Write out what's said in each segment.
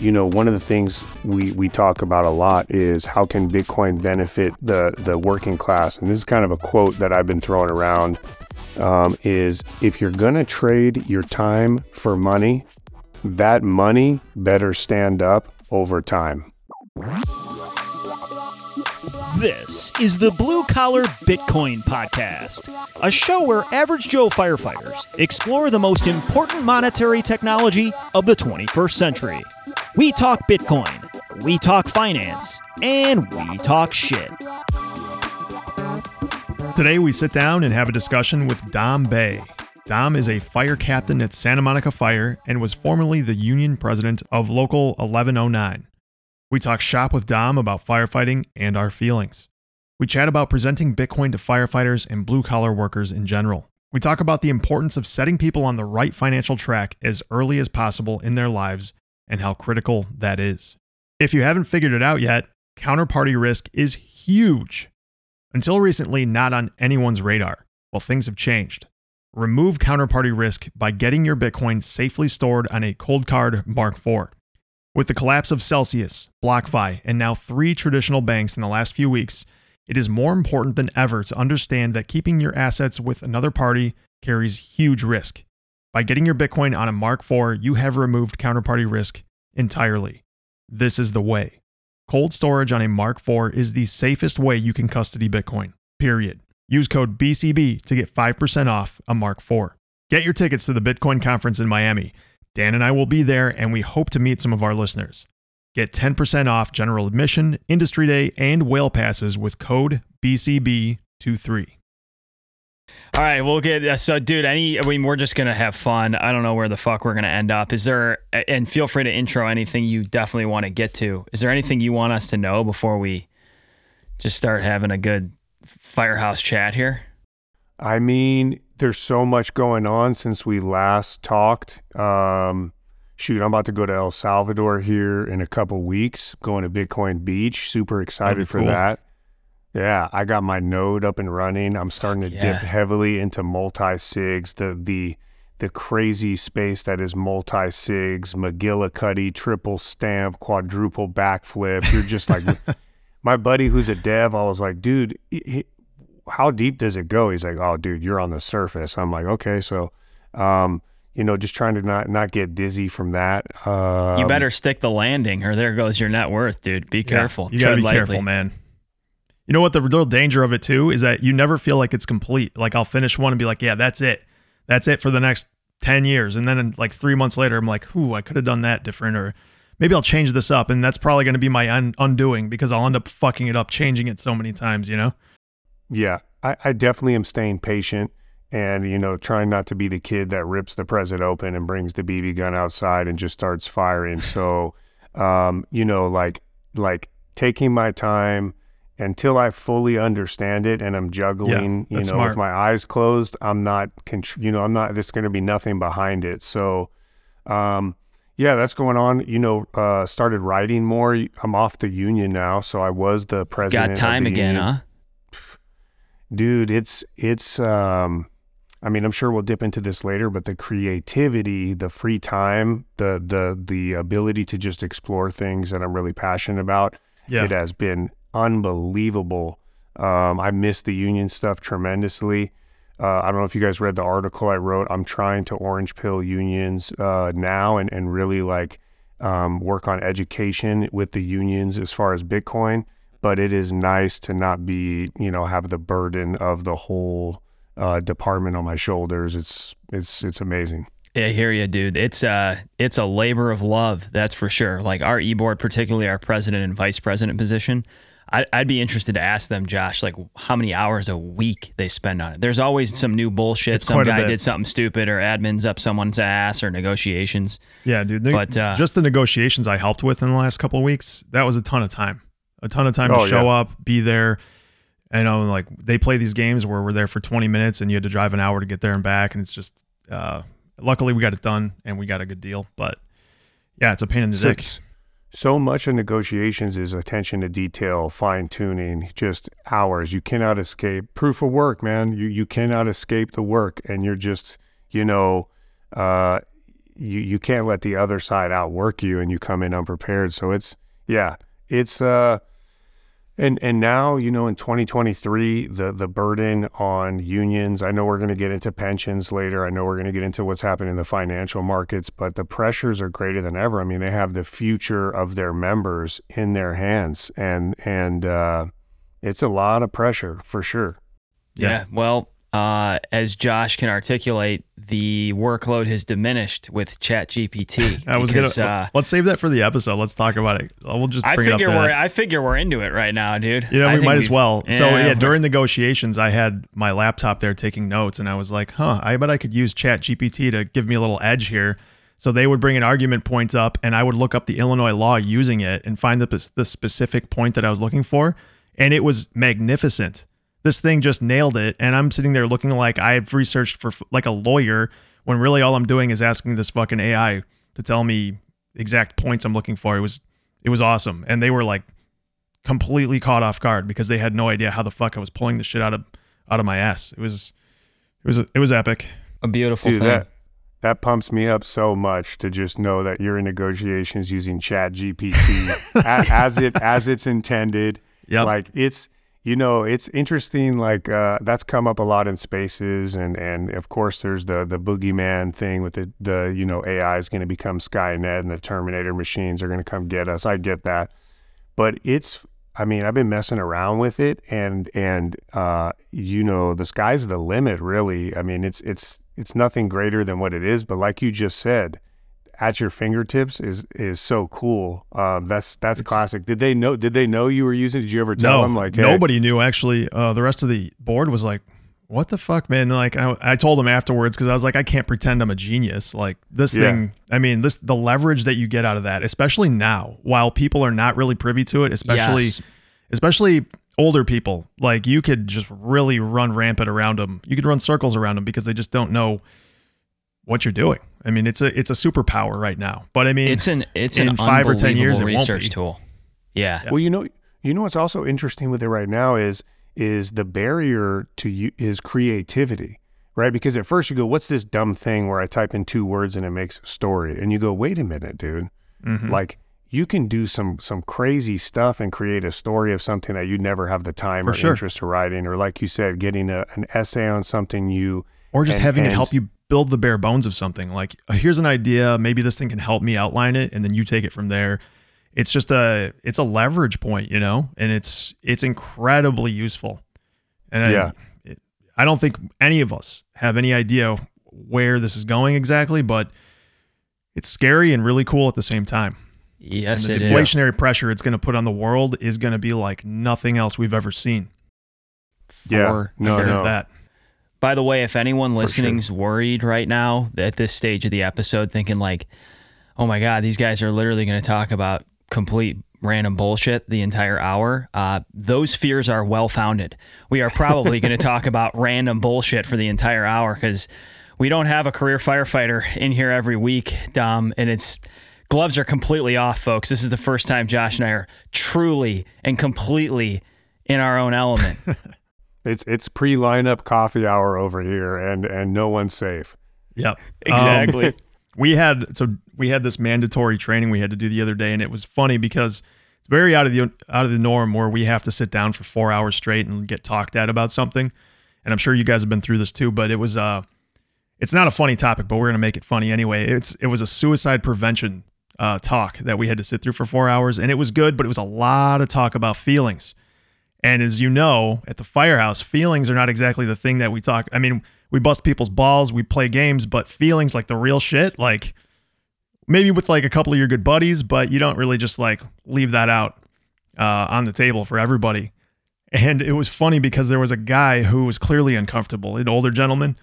you know, one of the things we, we talk about a lot is how can Bitcoin benefit the, the working class? And this is kind of a quote that I've been throwing around um, is if you're going to trade your time for money, that money better stand up over time. This is the Blue Collar Bitcoin Podcast, a show where average Joe firefighters explore the most important monetary technology of the 21st century. We talk Bitcoin, we talk finance, and we talk shit. Today, we sit down and have a discussion with Dom Bei. Dom is a fire captain at Santa Monica Fire and was formerly the union president of Local 1109. We talk shop with Dom about firefighting and our feelings. We chat about presenting Bitcoin to firefighters and blue collar workers in general. We talk about the importance of setting people on the right financial track as early as possible in their lives and how critical that is. If you haven't figured it out yet, counterparty risk is huge. Until recently, not on anyone's radar. Well, things have changed. Remove counterparty risk by getting your Bitcoin safely stored on a ColdCard Mark IV. With the collapse of Celsius, BlockFi, and now three traditional banks in the last few weeks, it is more important than ever to understand that keeping your assets with another party carries huge risk. By getting your Bitcoin on a Mark IV, you have removed counterparty risk entirely. This is the way. Cold storage on a Mark IV is the safest way you can custody Bitcoin, period. Use code BCB to get 5% off a Mark IV. Get your tickets to the Bitcoin conference in Miami. Dan and I will be there, and we hope to meet some of our listeners. Get 10% off general admission, industry day, and whale passes with code BCB23. All right, we'll get uh, so, dude. Any, I mean, we're just gonna have fun. I don't know where the fuck we're gonna end up. Is there? And feel free to intro anything you definitely want to get to. Is there anything you want us to know before we just start having a good firehouse chat here? I mean, there's so much going on since we last talked. Um, shoot, I'm about to go to El Salvador here in a couple weeks, going to Bitcoin Beach. Super excited for cool. that. Yeah, I got my node up and running. I'm starting to yeah. dip heavily into multi sigs, the the the crazy space that is multi sigs, McGillicuddy, triple stamp, quadruple backflip. You're just like my buddy who's a dev. I was like, dude, he- he- how deep does it go? He's like, oh, dude, you're on the surface. I'm like, okay, so, um, you know, just trying to not not get dizzy from that. Um, you better stick the landing, or there goes your net worth, dude. Be careful. You gotta be lightly. careful, man. You know what? The real danger of it too is that you never feel like it's complete. Like I'll finish one and be like, yeah, that's it. That's it for the next 10 years. And then like three months later, I'm like, ooh, I could have done that different. Or maybe I'll change this up. And that's probably going to be my un- undoing because I'll end up fucking it up, changing it so many times, you know? Yeah, I, I definitely am staying patient and, you know, trying not to be the kid that rips the present open and brings the BB gun outside and just starts firing. So, um, you know, like, like taking my time until I fully understand it and I'm juggling, you know, that's with my eyes closed, I'm not, you know, I'm not, there's going to be nothing behind it. So, um, yeah, that's going on. You know, uh, started writing more. I'm off the union now, so I was the president. Got time again, union huh? dude it's it's um i mean i'm sure we'll dip into this later but the creativity the free time the the the ability to just explore things that i'm really passionate about Yeah. it has been unbelievable um i miss the union stuff tremendously uh, I don't know if you guys read the article I wrote. I'm trying to orange pill unions uh, now and, and really like um, work on education with the unions as far as Bitcoin. But it is nice to not be, you know, have the burden of the whole uh, department on my shoulders. It's it's it's amazing. I hear you, dude. It's uh it's a labor of love, that's for sure. Like our e board, particularly our president and vice president position. I, I'd be interested to ask them, Josh, like how many hours a week they spend on it. There's always some new bullshit. It's some guy did something stupid, or admins up someone's ass, or negotiations. Yeah, dude. The- But, uh, just the negotiations I helped with in the last couple of weeks, that was a ton of time. A ton of time Oh, to show yeah. up, be there. And know, like they play these games where we're there for 20 minutes and you had to drive an hour to get there and back. And it's just, uh, luckily we got it done and we got a good deal. But yeah, it's a pain in the So, dick. So much of negotiations is attention to detail, fine tuning, just hours. You cannot escape proof of work, man. You you cannot escape the work, and you're just you know, uh, you you can't let the other side outwork you and you come in unprepared. So it's yeah, it's uh and and now, you know, in 2023, the the burden on unions, I know we're going to get into pensions later. I know we're going to get into what's happening in the financial markets, but the pressures are greater than ever. I mean, they have the future of their members in their hands and and uh it's a lot of pressure for sure. Yeah. yeah. Well, uh, as Josh can articulate, the workload has diminished with ChatGPT. I was because, gonna uh, let's save that for the episode. Let's talk about it. We'll just I figure we're that. I figure we're into it right now, dude. You know, I we might as well. Yeah, so yeah, during negotiations, I had my laptop there taking notes, and I was like, huh, I bet I could use ChatGPT to give me a little edge here. So they would bring an argument point up, and I would look up the Illinois law using it and find the the specific point that I was looking for, and it was magnificent this thing just nailed it. And i'm sitting there looking like i've researched for like a lawyer when really all i'm doing is asking this fucking ai to tell me exact points i'm looking for. It was it was awesome. And they were like completely caught off guard because they had no idea how the fuck i was pulling the shit out of out of my ass. It was it was it was epic. A beautiful Dude, thing. that, that pumps me up so much to just know that you're in negotiations using chat gpt as, as it as it's intended. Yeah like it's you know, it's interesting. Like uh, that's come up a lot in spaces, and and of course there's the the boogeyman thing with the the you know AI is going to become Skynet and the Terminator machines are going to come get us. I get that, but it's I mean I've been messing around with it, and and uh, you know the sky's the limit. Really, I mean it's it's it's nothing greater than what it is. But like you just said, at your fingertips is is so cool. Um, that's that's it's, classic. Did they know? Did they know you were using? Did you ever tell no, them? Like hey. nobody knew actually. Uh, the rest of the board was like, "What the fuck, man?" like I, I told them afterwards because I was like, I can't pretend I'm a genius. Like this yeah. thing. I mean, this the leverage that you get out of that, especially now, while people are not really privy to it, especially yes. especially older people. Like you could just really run rampant around them. You could run circles around them because they just don't know what you're doing. I mean, it's a it's a superpower right now. But I mean, it's an it's in an five or ten years, research tool. Yeah. Well, you know, you know what's also interesting with it right now is is the barrier to you is creativity, right? Because at first you go, "What's this dumb thing where I type in two words and it makes a story?" And you go, "Wait a minute, dude! Mm-hmm. Like." You can do some some crazy stuff and create a story of something that you'd never have the time For or sure. interest to write in, or like you said, getting a, an essay on something you or just and, having and, it help you build the bare bones of something. Like, uh, here's an idea, maybe this thing can help me outline it, and then you take it from there. It's just a it's a leverage point, you know, and it's it's incredibly useful. And yeah. I, it, I don't think any of us have any idea where this is going exactly, but it's scary and really cool at the same time. Yes, and the deflationary is. pressure it's going to put on the world is going to be like nothing else we've ever seen. yeah, no, sure no. that. By the way, if anyone listening's sure. worried right now at this stage of the episode, thinking like, "Oh my God, these guys are literally going to talk about complete random bullshit the entire hour," uh, those fears are well founded. We are probably going to talk about random bullshit for the entire hour because we don't have a career firefighter in here every week, Dom, and it's gloves are completely off, folks. This is the first time Josh and I are truly and completely in our own element. It's it's pre lineup coffee hour over here, and and no one's safe. Yep, exactly. Um, we had so we had this mandatory training we had to do the other day, and it was funny because it's very out of the out of the norm where we have to sit down for four hours straight and get talked at about something. And I'm sure you guys have been through this too, but it was uh it's not a funny topic, but we're gonna make it funny anyway. It's it was a suicide prevention uh, talk that we had to sit through for four hours, and it was good, but it was a lot of talk about feelings. And as you know, at the firehouse, feelings are not exactly the thing that we talk. I mean, we bust people's balls, we play games, but feelings like the real shit, like maybe with like a couple of your good buddies, but you don't really just like leave that out uh, on the table for everybody. And it was funny because there was a guy who was clearly uncomfortable, an older gentleman,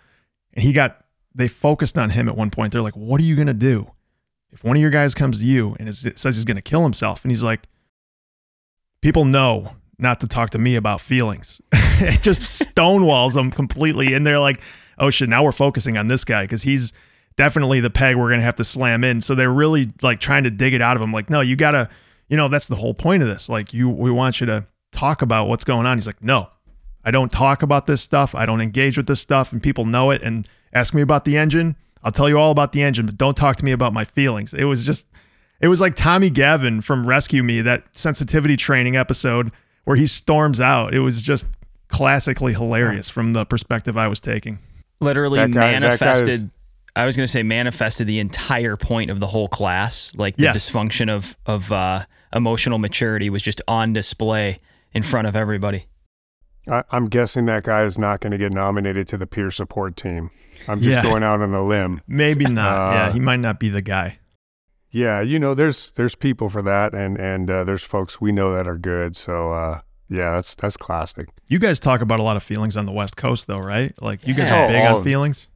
and he got they focused on him at one point. They're like, "What are you gonna do if one of your guys comes to you and says he's gonna kill himself?" And he's like, "People know not to talk to me about feelings. it just stonewalls them completely. And they're like, oh shit, now we're focusing on this guy because he's definitely the peg we're going to have to slam in. So they're really like trying to dig it out of him. Like, no, you got to, you know, that's the whole point of this. Like, you, we want you to talk about what's going on. He's like, no, I don't talk about this stuff. I don't engage with this stuff. And people know it and ask me about the engine. I'll tell you all about the engine, but don't talk to me about my feelings. It was just, it was like Tommy Gavin from Rescue Me, that sensitivity training episode where he storms out. It was just classically hilarious from the perspective I was taking. Literally guy- that guy is- manifested. I was going to say manifested the entire point of the whole class. Like the Yes. dysfunction of of uh, emotional maturity was just on display in front of everybody. I, I'm guessing that guy is not going to get nominated to the peer support team. I'm just Yeah. going out on a limb. Maybe not. Uh, yeah, he might not be the guy. Yeah, you know, there's there's people for that, and and uh, there's folks we know that are good. So uh, yeah, that's that's classic. You guys talk about a lot of feelings on the West Coast, though, right? Like you guys Yeah. are big Oh, on feelings.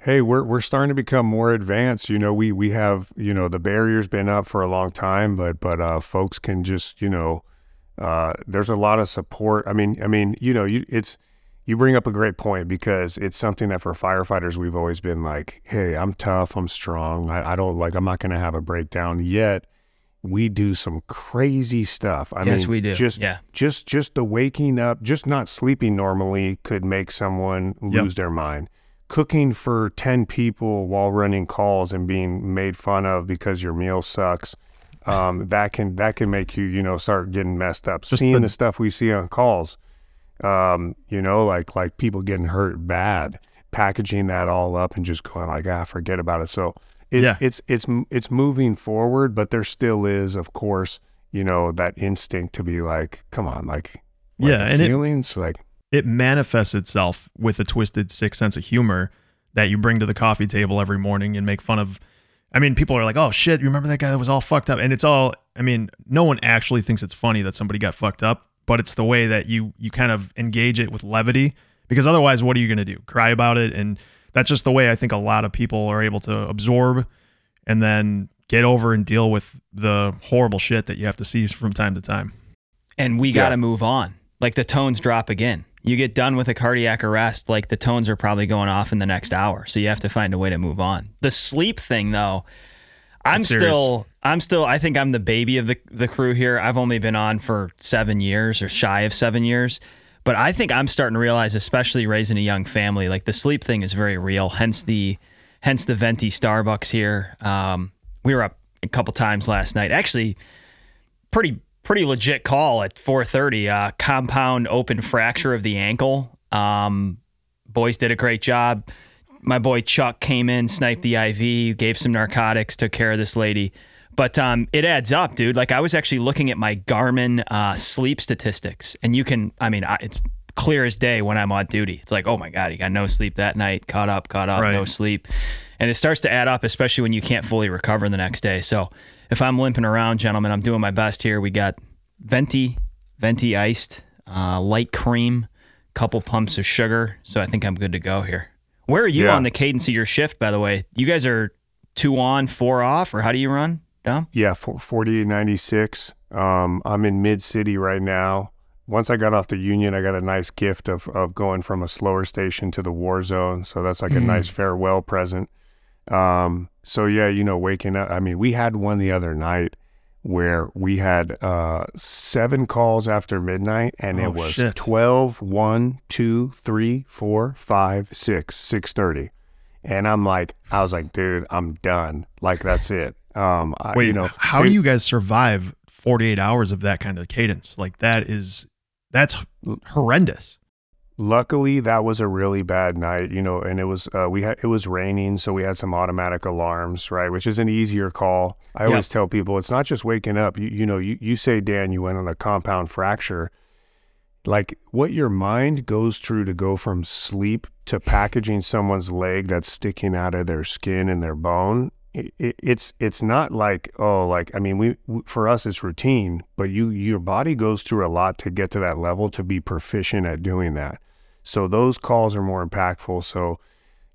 Hey, we're we're starting to become more advanced. You know, we we have you know the barrier's been up for a long time, but but uh, folks can just you know, uh, there's a lot of support. I mean, I mean, you know, you it's you bring up a great point because it's something that for firefighters we've always been like, hey, I'm tough, I'm strong, I, I don't like, I'm not going to have a breakdown. Yet we do some crazy stuff. I Yes, mean, we do. Just Yeah. just just the waking up, just not sleeping normally could make someone Yep. lose their mind. Cooking for 10 people while running calls and being made fun of because your meal sucks. Um, that can that can make you, you know, start getting messed up. Just Seeing the- the stuff we see on calls, um, you know, like like people getting hurt bad, packaging that all up and just going like, ah, forget about it. So it's Yeah. it's it's it's moving forward, but there still is, of course, you know, that instinct to be like, come on, like, like Yeah, and it- feelings, like, It manifests itself with a twisted, sick sense of humor that you bring to the coffee table every morning and make fun of. I mean, people are like, "Oh shit, you remember that guy that was all fucked up?" And it's all. I mean, no one actually thinks it's funny that somebody got fucked up, but it's the way that you you kind of engage it with levity. Because otherwise, what are you going to do? Cry about it? And that's just the way I think a lot of people are able to absorb and then get over and deal with the horrible shit that you have to see from time to time. and we Yeah. got to move on. Like the tones drop again. You get done with a cardiac arrest, like the tones are probably going off in the next hour. So you have to find a way to move on. The sleep thing, though, I'm That's serious. still, I'm still, I think I'm the baby of the the crew here. I've only been on for seven years or shy of seven years, but I think I'm starting to realize, especially raising a young family, like the sleep thing is very real. Hence the, hence the venti Starbucks here. Um, we were up a couple times last night. Actually, pretty pretty legit call at 4:30. Uh, compound open fracture of the ankle. Um, boys did a great job. My boy Chuck came in, sniped the IV, gave some narcotics, took care of this lady. But um, it adds up, dude. Like I was actually looking at my Garmin uh, sleep statistics, and you can, I mean, I, it's clear as day when I'm on duty. It's like, oh my god, he got no sleep that night, caught up, caught up, Right. no sleep, and it starts to add up, especially when you can't fully recover the next day. So if I'm limping around, gentlemen, I'm doing my best here. We got venti, venti iced, uh, light cream, couple pumps of sugar. So I think I'm good to go here. Where are you Yeah. on the cadence of your shift, by the way? You guys are two on, four off, or how do you run, Dom? yeah, for 4896. Um, I'm in mid city right now. Once I got off the Union, I got a nice gift of, of going from a slower station to the war zone. So that's like a nice farewell present. Um, so yeah, you know, waking up. I mean, we had one the other night where we had uh, seven calls after midnight and Oh, it was shit. 12, 1, 2, 3, 4, 5, 6, 6.30. And I'm like, I was like, dude, I'm done. Like, that's it. Um, I, Wait, you know, how do you guys survive 48 hours of that kind of cadence? Like that is that's horrendous. Luckily that was a really bad night you know and it was uh, we had it was raining so we had some automatic alarms right which is an easier call. I always tell people it's not just waking up. You, you know you, you say dan you went on a compound fracture. Like what your mind goes through to go from sleep to packaging someone's leg that's sticking out of their skin and their bone it, it, it's it's not like oh like i mean we, we for us it's routine but you your body goes through a lot to get to that level to be proficient at doing that so those calls are more impactful. So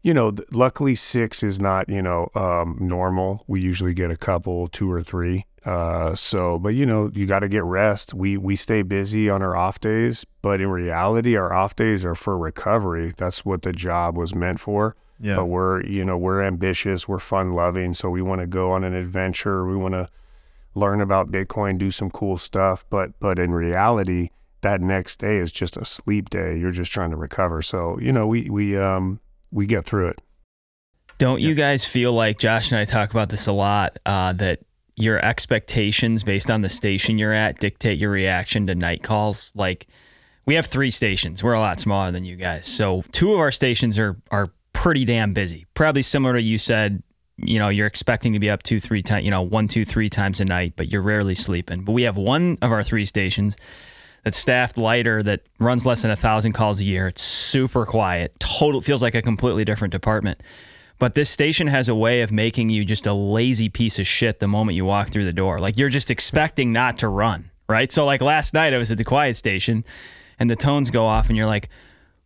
you know th- luckily six is not you know um, normal. We usually get a couple two or three. Uh, so but you know you got to get rest. We we stay busy on our off days but in reality our off days are for recovery. That's what the job was meant for. Yeah. but we're you know we're ambitious. We're fun loving so we want to go on an adventure. We want to learn about bitcoin do some cool stuff. But but in reality that next day is just a sleep day you're just trying to recover so you know we we um we get through it Don't you guys feel like Josh and I talk about this a lot? Uh, that your expectations based on the station you're at dictate your reaction to night calls. Like we have three stations. We're a lot smaller than you guys. So two of our stations are are pretty damn busy. Probably similar to you said, you know, you're expecting to be up two, three times, you know, one, two, three times a night, but you're rarely sleeping. But we have one of our three stations that's staffed lighter that runs less than a thousand calls a year. It's super quiet. Total feels like a completely different department. But this station has a way of making you just a lazy piece of shit the moment you walk through the door. Like you're just expecting not to run, right? So like last night I was at the quiet station and the tones go off and you're like,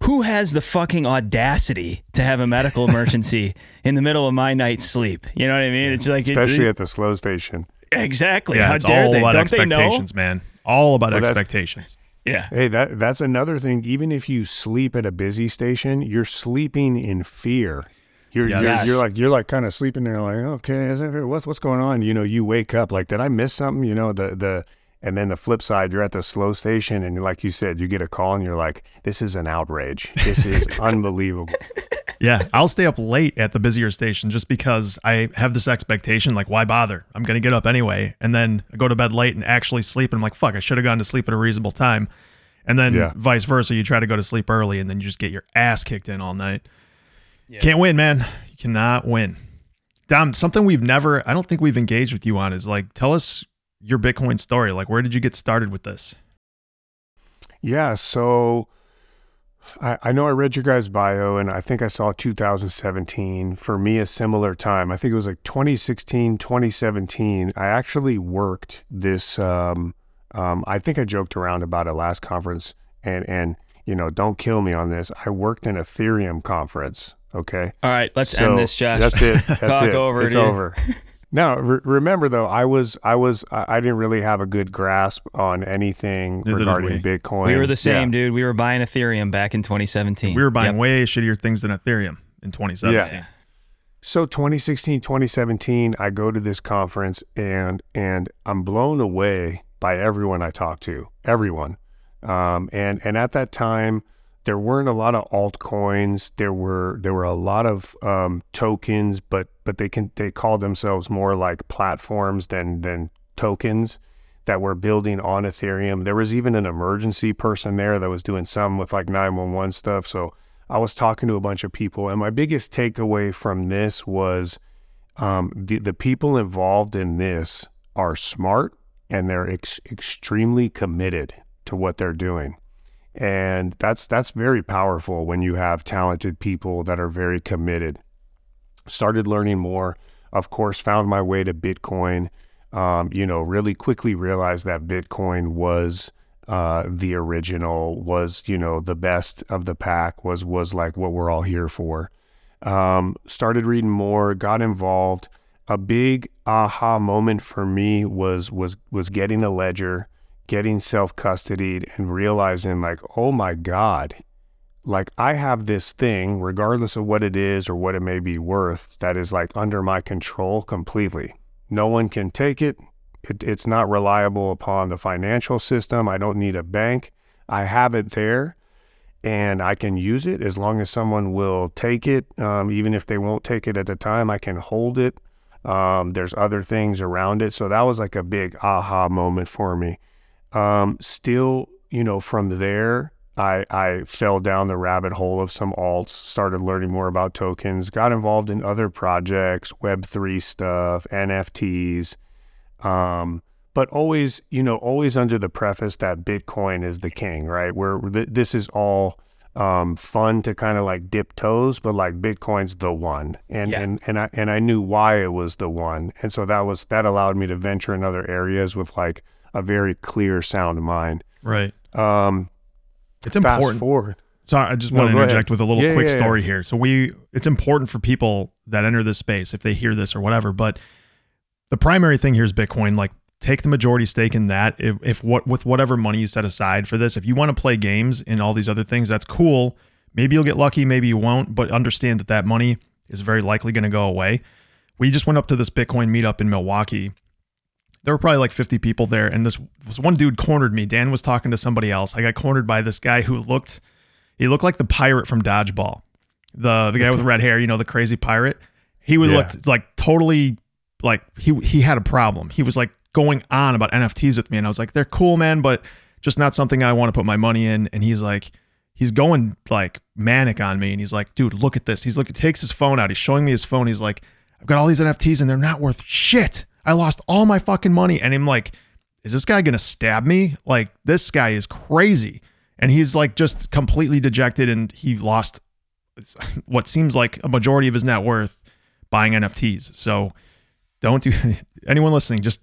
who has the fucking audacity to have a medical emergency in the middle of my night's sleep? You know what I mean? It's like especially it, at the slow station. Exactly. Yeah, How it's dare all they? about Don't they know? expectations, man. All about Well, expectations. Yeah. Hey, that that's another thing. Even if you sleep at a busy station, you're sleeping in fear. You're Yes. you're, you're like you're like kind of sleeping there, like okay, what's what's going on? You know, you wake up like, did I miss something? You know, the the and then the flip side, you're at the slow station, and like you said, you get a call, and you're like, this is an outrage. This is unbelievable. Yeah, I'll stay up late at the busier station just because I have this expectation like, why bother? I'm going to get up anyway. And then I go to bed late and actually sleep. And I'm like, fuck, I should have gone to sleep at a reasonable time. And then Yeah. vice versa. You try to go to sleep early and then you just get your ass kicked in all night. Can't win, man. You cannot win. Dom, something we've never, I don't think we've engaged with you on is like, tell us your Bitcoin story. Like, where did you get started with this? Yeah, so I, I know I read your guys' bio and I think I saw 2017. For me, a similar time. I think it was like 2016, 2017. I actually worked this. Um, um, I think I joked around about it last conference, and and you know, don't kill me on this. I worked an Ethereum conference. Okay, All right, let's So, end this, Josh. That's it. That's Talk it. over, It's dude. over. Now, re- remember though, I was, I was, I, I didn't really have a good grasp on anything Neither regarding we. Bitcoin. We were the Yeah. same, dude. We were buying Ethereum back in 2017. We were buying Yep. way shittier things than Ethereum in 2017. Yeah. So 2016, 2017, I go to this conference and and I'm blown away by everyone I talk to, everyone. Um, and and at that time, there weren't a lot of altcoins. There were there were a lot of um, tokens, but but they can they called themselves more like platforms than than tokens that were building on Ethereum. There was even an emergency person there that was doing some with like 911 stuff. So I was talking to a bunch of people, and my biggest takeaway from this was um, the the people involved in this are smart and they're ex- extremely committed to what they're doing, and that's that's very powerful when you have talented people that are very committed. Started learning more, of course, found my way to Bitcoin. Um, you know, really quickly realized that Bitcoin was uh, the original was you know the best of the pack was was like what we're all here for um, started reading more got involved a big aha moment for me was was was getting a ledger getting self custodied and realizing like oh my god like i have this thing regardless of what it is or what it may be worth that is like under my control completely no one can take it it, it's not reliable upon the financial system. I don't need a bank. I have it there and I can use it as long as someone will take it. Um, even if they won't take it at the time, I can hold it. Um, there's other things around it. So that was like a big aha moment for me. Um, still, you know, from there, I, I fell down the rabbit hole of some alts, started learning more about tokens, got involved in other projects, Web3 stuff, NFTs um, but always, you know, always under the preface that Bitcoin is the king, right? Where th- this is all um, fun to kind of like dip toes, but like Bitcoin's the one, and Yeah. and and I and I knew why it was the one, and so that was that allowed me to venture in other areas with like a very clear, sound mind. Right. Um, It's important. forward, Sorry, I just No, want to ahead. interject with a little Yeah, quick yeah, yeah. story here. So we it's important for people that enter this space if they hear this or whatever, but the primary thing here is Bitcoin. Like take the majority stake in that. If, if what with whatever money you set aside for this, if you want to play games and all these other things, that's cool. Maybe you'll get lucky, maybe you won't, but understand that that money is very likely going to go away. We just went up to this Bitcoin meetup in Milwaukee. There were probably like 50 people there, and this was one dude cornered me. Dan was talking to somebody else. I got cornered by this guy who looked he looked like the pirate from Dodgeball. The the guy with red hair, you know, the crazy pirate. He would Yeah. look like totally like he he had a problem. He was like going on about NFTs with me, and I was like, they're cool, man, but just not something I want to put my money in. And he's like, he's going like manic on me, and he's like, dude, look at this. He's like, he takes his phone out. He's showing me his phone. He's like, I've got all these NFTs, and they're not worth shit. I lost all my fucking money, and I'm like, is this guy gonna stab me? Like this guy is crazy, and he's like just completely dejected, and he lost what seems like a majority of his net worth buying NFTs. So don't do anyone listening, just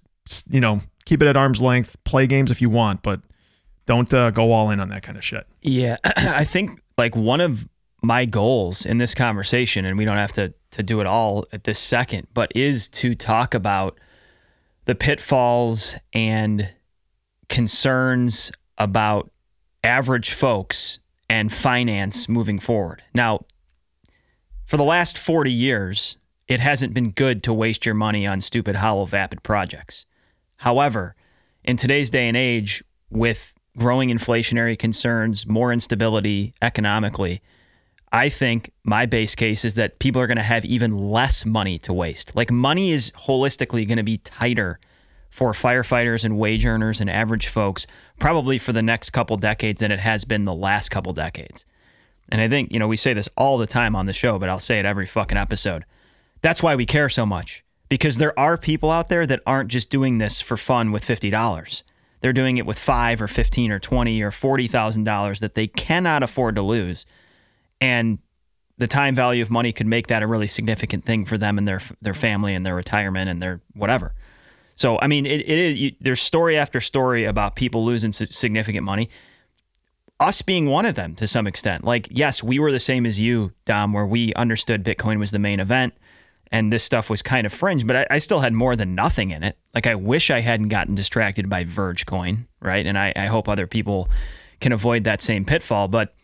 you know, keep it at arm's length, play games if you want, but don't uh, go all in on that kind of shit. Yeah, I think like one of my goals in this conversation, and we don't have to to do it all at this second, but is to talk about the pitfalls and concerns about average folks and finance moving forward. Now, for the last 40 years, it hasn't been good to waste your money on stupid hollow vapid projects. However, in today's day and age, with growing inflationary concerns, more instability economically, I think my base case is that people are going to have even less money to waste. Like money is holistically going to be tighter for firefighters and wage earners and average folks probably for the next couple decades than it has been the last couple decades. And I think, you know, we say this all the time on the show, but I'll say it every fucking episode. That's why we care so much because there are people out there that aren't just doing this for fun with $50. They're doing it with 5 or 15 or 20 or $40,000 that they cannot afford to lose. And the time value of money could make that a really significant thing for them and their their family and their retirement and their whatever. So I mean, it, it is you, there's story after story about people losing significant money. Us being one of them to some extent. Like, yes, we were the same as you, Dom, where we understood Bitcoin was the main event and this stuff was kind of fringe, but I, I still had more than nothing in it. Like, I wish I hadn't gotten distracted by Verge Coin, right? And I, I hope other people can avoid that same pitfall. But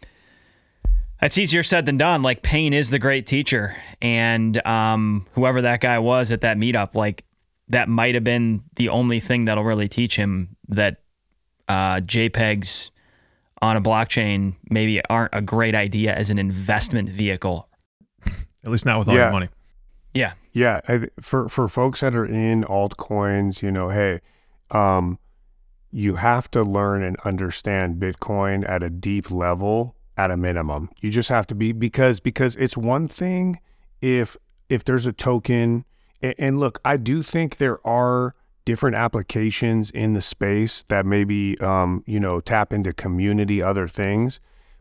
that's easier said than done. Like pain is the great teacher, and um, whoever that guy was at that meetup, like that might have been the only thing that'll really teach him that uh, JPEGs on a blockchain maybe aren't a great idea as an investment vehicle. At least not with all Yeah. your money. Yeah, Yeah, I, for for folks that are in altcoins, you know, hey, um, you have to learn and understand Bitcoin at a deep level at a minimum. You just have to be because because it's one thing if if there's a token and, and look, I do think there are different applications in the space that maybe um, you know tap into community other things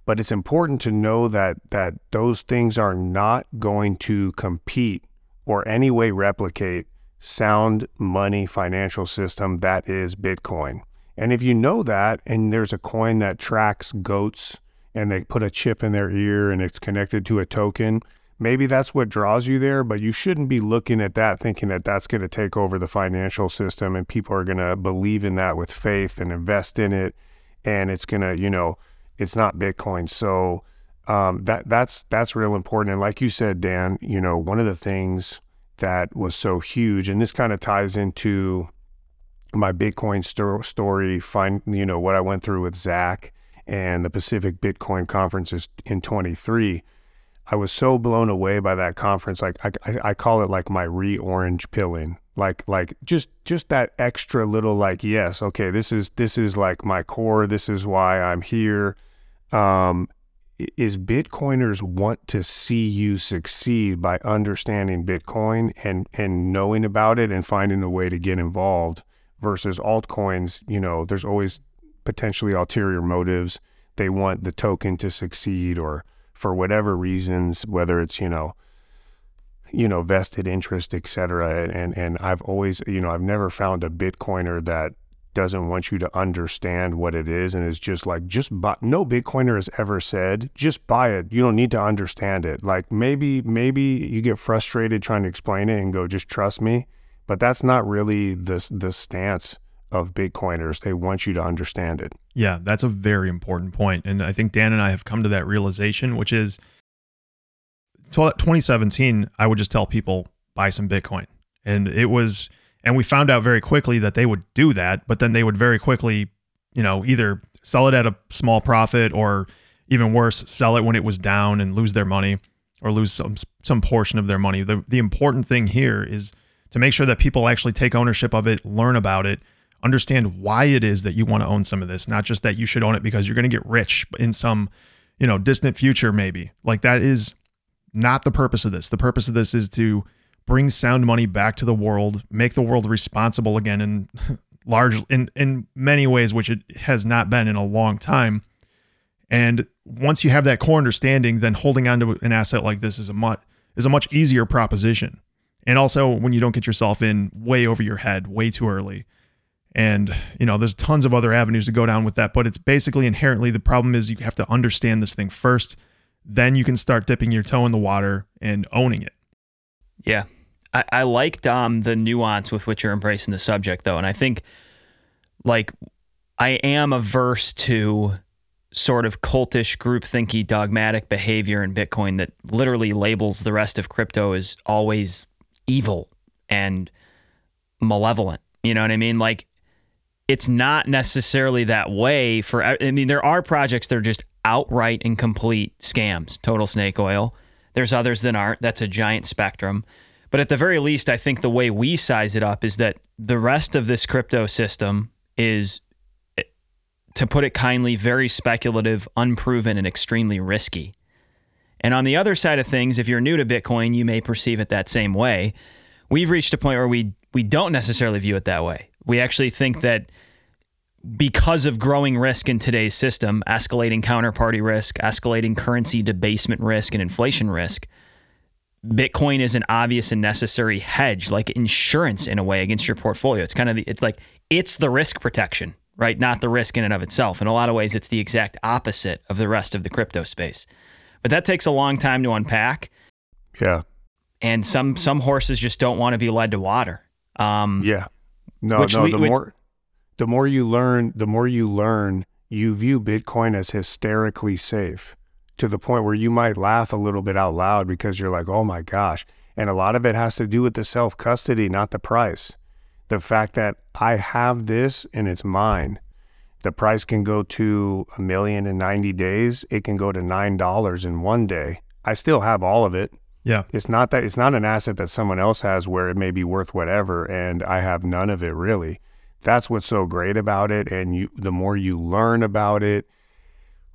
but it's important to know that that those things are not going to compete or any way replicate sound money financial system that is Bitcoin. And if you know that and there's a coin that tracks goats and they put a chip in their ear and it's connected to a token, maybe that's what draws you there, but you shouldn't be looking at that thinking that that's going to take over the financial system and people are going to believe in that with faith and invest in it and it's going to, you know, it's not Bitcoin. So um, that that's that's real important. And like you said, Dan, you know, one of the things that was so huge, and this kind of ties into my Bitcoin sto- story. Find you know what I went through with Zach and the Pacific Bitcoin conferences in 23. I was so blown away by that conference. Like I, I, call it like my re-orange pilling. Like like just just that extra little like yes okay this is this is like my core. This is why I'm here. Um, is Bitcoiners want to see you succeed by understanding Bitcoin and and knowing about it and finding a way to get involved versus altcoins. You know, there's always potentially ulterior motives. They want the token to succeed or for whatever reasons, whether it's, you know, you know, vested interest, et cetera. And and I've always, you know, I've never found a Bitcoiner that doesn't want you to understand what it is. And is just like just buy no bitcoiner has ever said just buy it. You don't need to understand it. Like maybe maybe you get frustrated trying to explain it and go just trust me. But that's not really the the stance of bitcoiners they want you to understand it Yeah, that's a very important point. And I think Dan and I have come to that realization, which is 2017, I would just tell people, buy some Bitcoin. And it was, and we found out very quickly that they would do that, but then they would very quickly, you know, either sell it at a small profit or even worse, sell it when it was down and lose their money. or lose some some portion of their money. The the important thing here is to make sure that people actually take ownership of it, learn about it, understand why it is that you want to own some of this, not just that you should own it because you're going to get rich in some, you know, distant future maybe. Like that is not the purpose of this. The purpose of this is to bring sound money back to the world, make the world responsible again in large in in many ways which it has not been in a long time. And once you have that core understanding, then holding on to an asset like this is a much is a much easier proposition. And also when you don't get yourself in way over your head way too early. And you know, there's tons of other avenues to go down with that, but it's basically inherently the problem is you have to understand this thing first, then you can start dipping your toe in the water and owning it. Yeah. I, I like Dom the nuance with which you're embracing the subject though. And I think like I am averse to sort of cultish, groupthinky, dogmatic behavior in Bitcoin that literally labels the rest of crypto as always evil and malevolent. You know what I mean? Like it's not necessarily that way for I mean there are projects that are just outright and complete scams, total snake oil. There's others that aren't. That's a giant spectrum. But at the very least, I think the way we size it up is that the rest of this crypto system is eh, to put it kindly, very speculative, unproven, and extremely risky. And on the other side of things, if you're new to Bitcoin, you may perceive it that same way. We've reached a point where we we don't necessarily view it that way. We actually think that because of growing risk in today's system, escalating counterparty risk, escalating currency debasement risk, and inflation risk, Bitcoin is an obvious and necessary hedge, like insurance in a way against your portfolio. It's kind of the, it's like it's the risk protection right? Not the risk in and of itself. In a lot of ways, it's the exact opposite of the rest of the crypto space. But that takes a long time to unpack. Yeah. And some some horses just don't want to be led to water. Um, yeah. No, no. Le- the which, more the more you learn, the more you learn, you view Bitcoin as hysterically safe to the point where you might laugh a little bit out loud because you're like, oh my gosh. And a lot of it has to do with the self custody, not the price the fact that I have this and it's mine. The price can go to a million in 90 days. It can go to $9 in one day. I still have all of it. Yeah. It's not that it's not an asset that someone else has where it may be worth whatever and I have none of it really. That's what's so great about it and you the more you learn about it,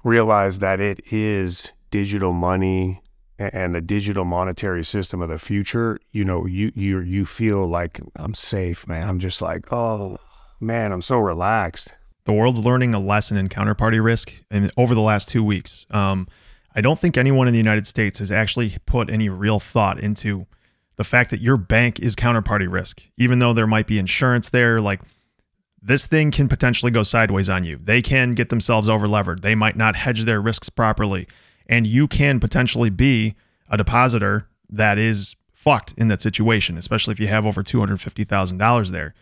realize that it is digital money and the digital monetary system of the future, you know, you you you feel like I'm safe, man. I'm just like, oh man, I'm so relaxed. The world's learning a lesson in counterparty risk, and over the last two weeks, um, I don't think anyone in the United States has actually put any real thought into the fact that your bank is counterparty risk, even though there might be insurance there. Like this thing can potentially go sideways on you. They can get themselves overlevered. They might not hedge their risks properly and you can potentially be a depositor that is fucked in that situation, especially if you have over $250,000 there.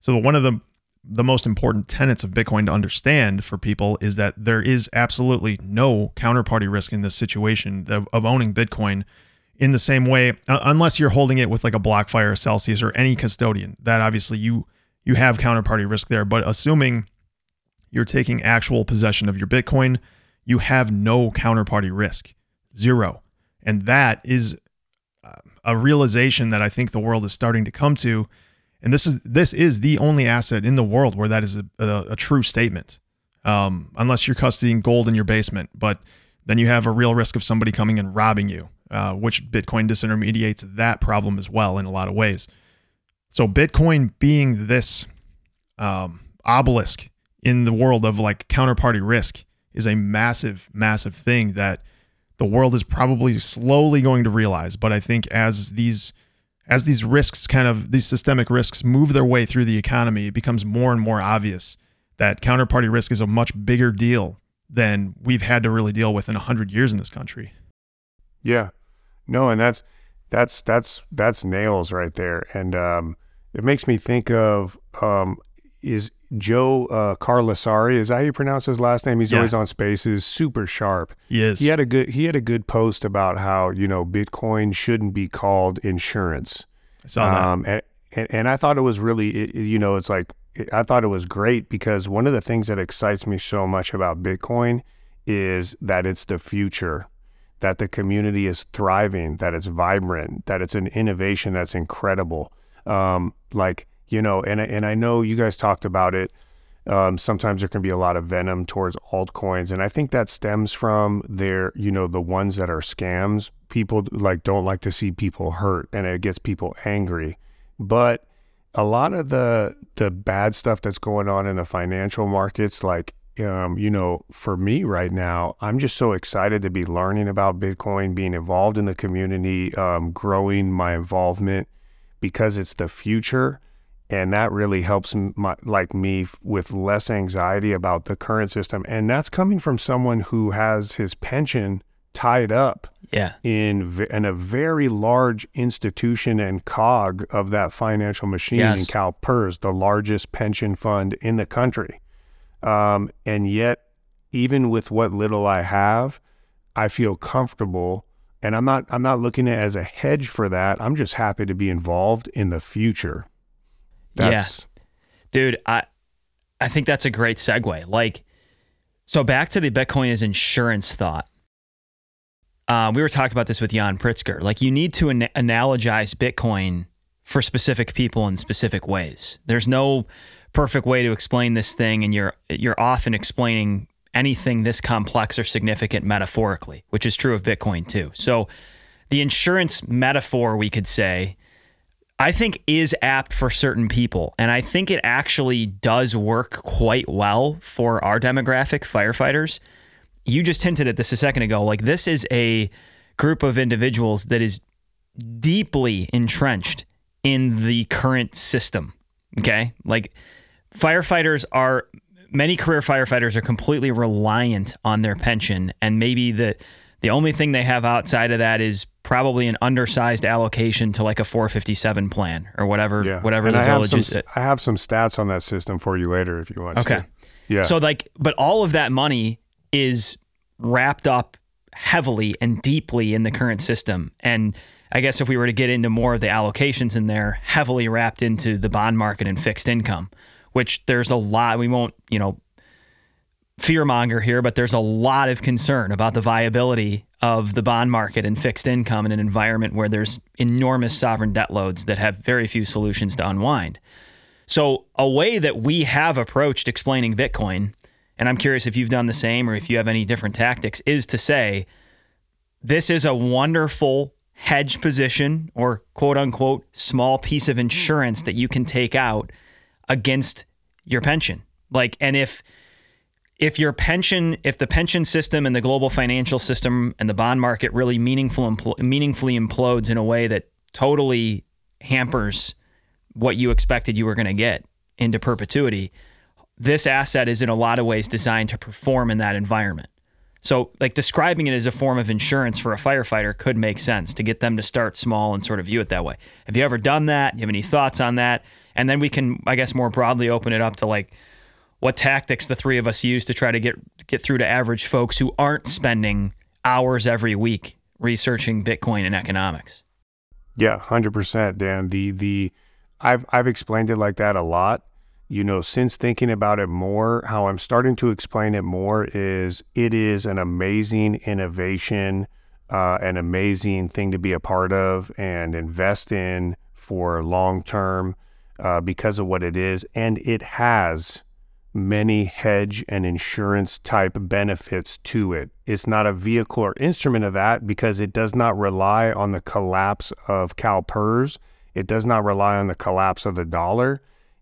So one of the the most important tenets of Bitcoin to understand for people is that there is absolutely no counterparty risk in this situation of, of owning Bitcoin in the same way, uh, unless you're holding it with like a BlockFi or Celsius or any custodian. That obviously you you have counterparty risk there, but assuming you're taking actual possession of your Bitcoin, you have no counterparty risk, zero. And that is a realization that I think the world is starting to come to. And this is this is the only asset in the world where that is a, a, a true statement, um, unless you're custodying gold in your basement. But then you have a real risk of somebody coming and robbing you, uh, which Bitcoin disintermediates that problem as well in a lot of ways. So Bitcoin being this um, obelisk in the world of like counterparty risk is a massive, massive thing that the world is probably slowly going to realize. But I think as these as these risks kind of these systemic risks move their way through the economy, it becomes more and more obvious that counterparty risk is a much bigger deal than we've had to really deal with in 100 years in this country. Yeah. No, and that's that's that's that's nails right there. And um, it makes me think of um, is Joe uh, Carlasare. Is that how you pronounce his last name? He's yeah. always on Spaces. Super sharp. He is. He had a good. He had a good post about how you know Bitcoin shouldn't be called insurance. I saw that. Um, and, and, and I thought it was really it, you know it's like I thought it was great because one of the things that excites me so much about Bitcoin is that it's the future. that the community is thriving, that it's vibrant, that it's an innovation that's incredible. Um, like you know, and and I know you guys talked about it. Um, sometimes there can be a lot of venom towards altcoins, and I think that stems from their, you know, the ones that are scams. People like don't like to see people hurt, and it gets people angry. But a lot of the the bad stuff that's going on in the financial markets, like um, you know, for me right now, I'm just so excited to be learning about Bitcoin, being involved in the community, um, growing my involvement because it's the future and that really helps my, like me with less anxiety about the current system and that's coming from someone who has his pension tied up yeah. in in a very large institution and cog of that financial machine yes. in CalPERS the largest pension fund in the country. Um, and yet even with what little I have I feel comfortable and I'm not I'm not looking at it as a hedge for that. I'm just happy to be involved in the future that's... Yeah. Dude, I I think that's a great segue. Like, so back to the Bitcoin as insurance thought. Uh, we were talking about this with Jan Pritzker. Like, you need to an- analogize Bitcoin for specific people in specific ways. There's no perfect way to explain this thing, and you're you're often explaining anything this complex or significant metaphorically, which is true of Bitcoin too. So, the insurance metaphor, we could say, I think is apt for certain people. And I think it actually does work quite well for our demographic, firefighters. You just hinted at this a second ago. Like, this is a group of individuals that is deeply entrenched in the current system. Okay. Like, firefighters are, many career firefighters are completely reliant on their pension. And maybe the, the only thing they have outside of that is probably an undersized allocation to like a 457 plan or whatever yeah. whatever and the I village some, is. I have some stats on that system for you later if you want. Okay. To. Yeah. So like, but all of that money is wrapped up heavily and deeply in the current system, and I guess if we were to get into more of the allocations in there, heavily wrapped into the bond market and fixed income, which there's a lot. We won't, you know, fearmonger here, but there's a lot of concern about the viability of the bond market and fixed income in an environment where there's enormous sovereign debt loads that have very few solutions to unwind. So, a way that we have approached explaining Bitcoin, and I'm curious if you've done the same or if you have any different tactics, is to say this is a wonderful hedge position or quote unquote small piece of insurance that you can take out against your pension. Like, and if if your pension, if the pension system and the global financial system and the bond market really meaningful, impl- meaningfully implodes in a way that totally hampers what you expected you were going to get into perpetuity, this asset is in a lot of ways designed to perform in that environment. So, like describing it as a form of insurance for a firefighter could make sense to get them to start small and sort of view it that way. Have you ever done that? You have any thoughts on that? And then we can, I guess, more broadly open it up to like what tactics the three of us use to try to get get through to average folks who aren't spending hours every week researching Bitcoin and economics. Yeah, hundred percent, Dan. The the I've I've explained it like that a lot. You know, since thinking about it more, how I'm starting to explain it more is it is an amazing innovation, uh, an amazing thing to be a part of and invest in for long term uh, because of what it is, and it has many hedge and insurance type benefits to it. It's not a vehicle or instrument of that because it does not rely on the collapse of CalPERS. It does not rely on the collapse of the dollar.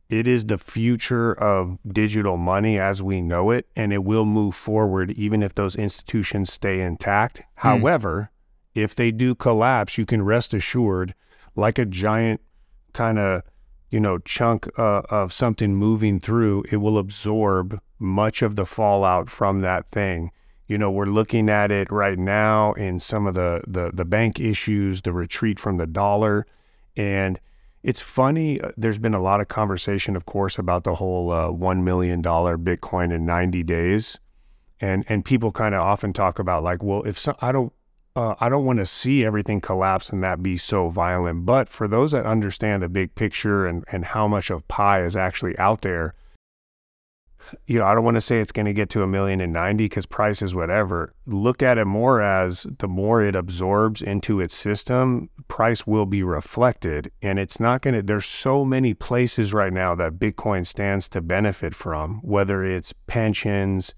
It is the future of digital money as we know it, and it will move forward even if those institutions stay intact. Mm. However, if they do collapse, you can rest assured, like a giant kind of you know chunk uh, of something moving through it will absorb much of the fallout from that thing. You know we're looking at it right now in some of the the, the bank issues the retreat from the dollar. And it's funny uh, there's been a lot of conversation of course about the whole uh, 1 million dollar bitcoin in 90 days. And and people kind of often talk about like well if so, i don't uh, I don't want to see everything collapse and that be so violent. But for those that understand the big picture and, and how much of pie is actually out there, you know, I don't want to say it's going to get to a million and ninety because price is whatever. Look at it more as the more it absorbs into its system, price will be reflected. And it's not going to, there's so many places right now that Bitcoin stands to benefit from, whether it's pensions,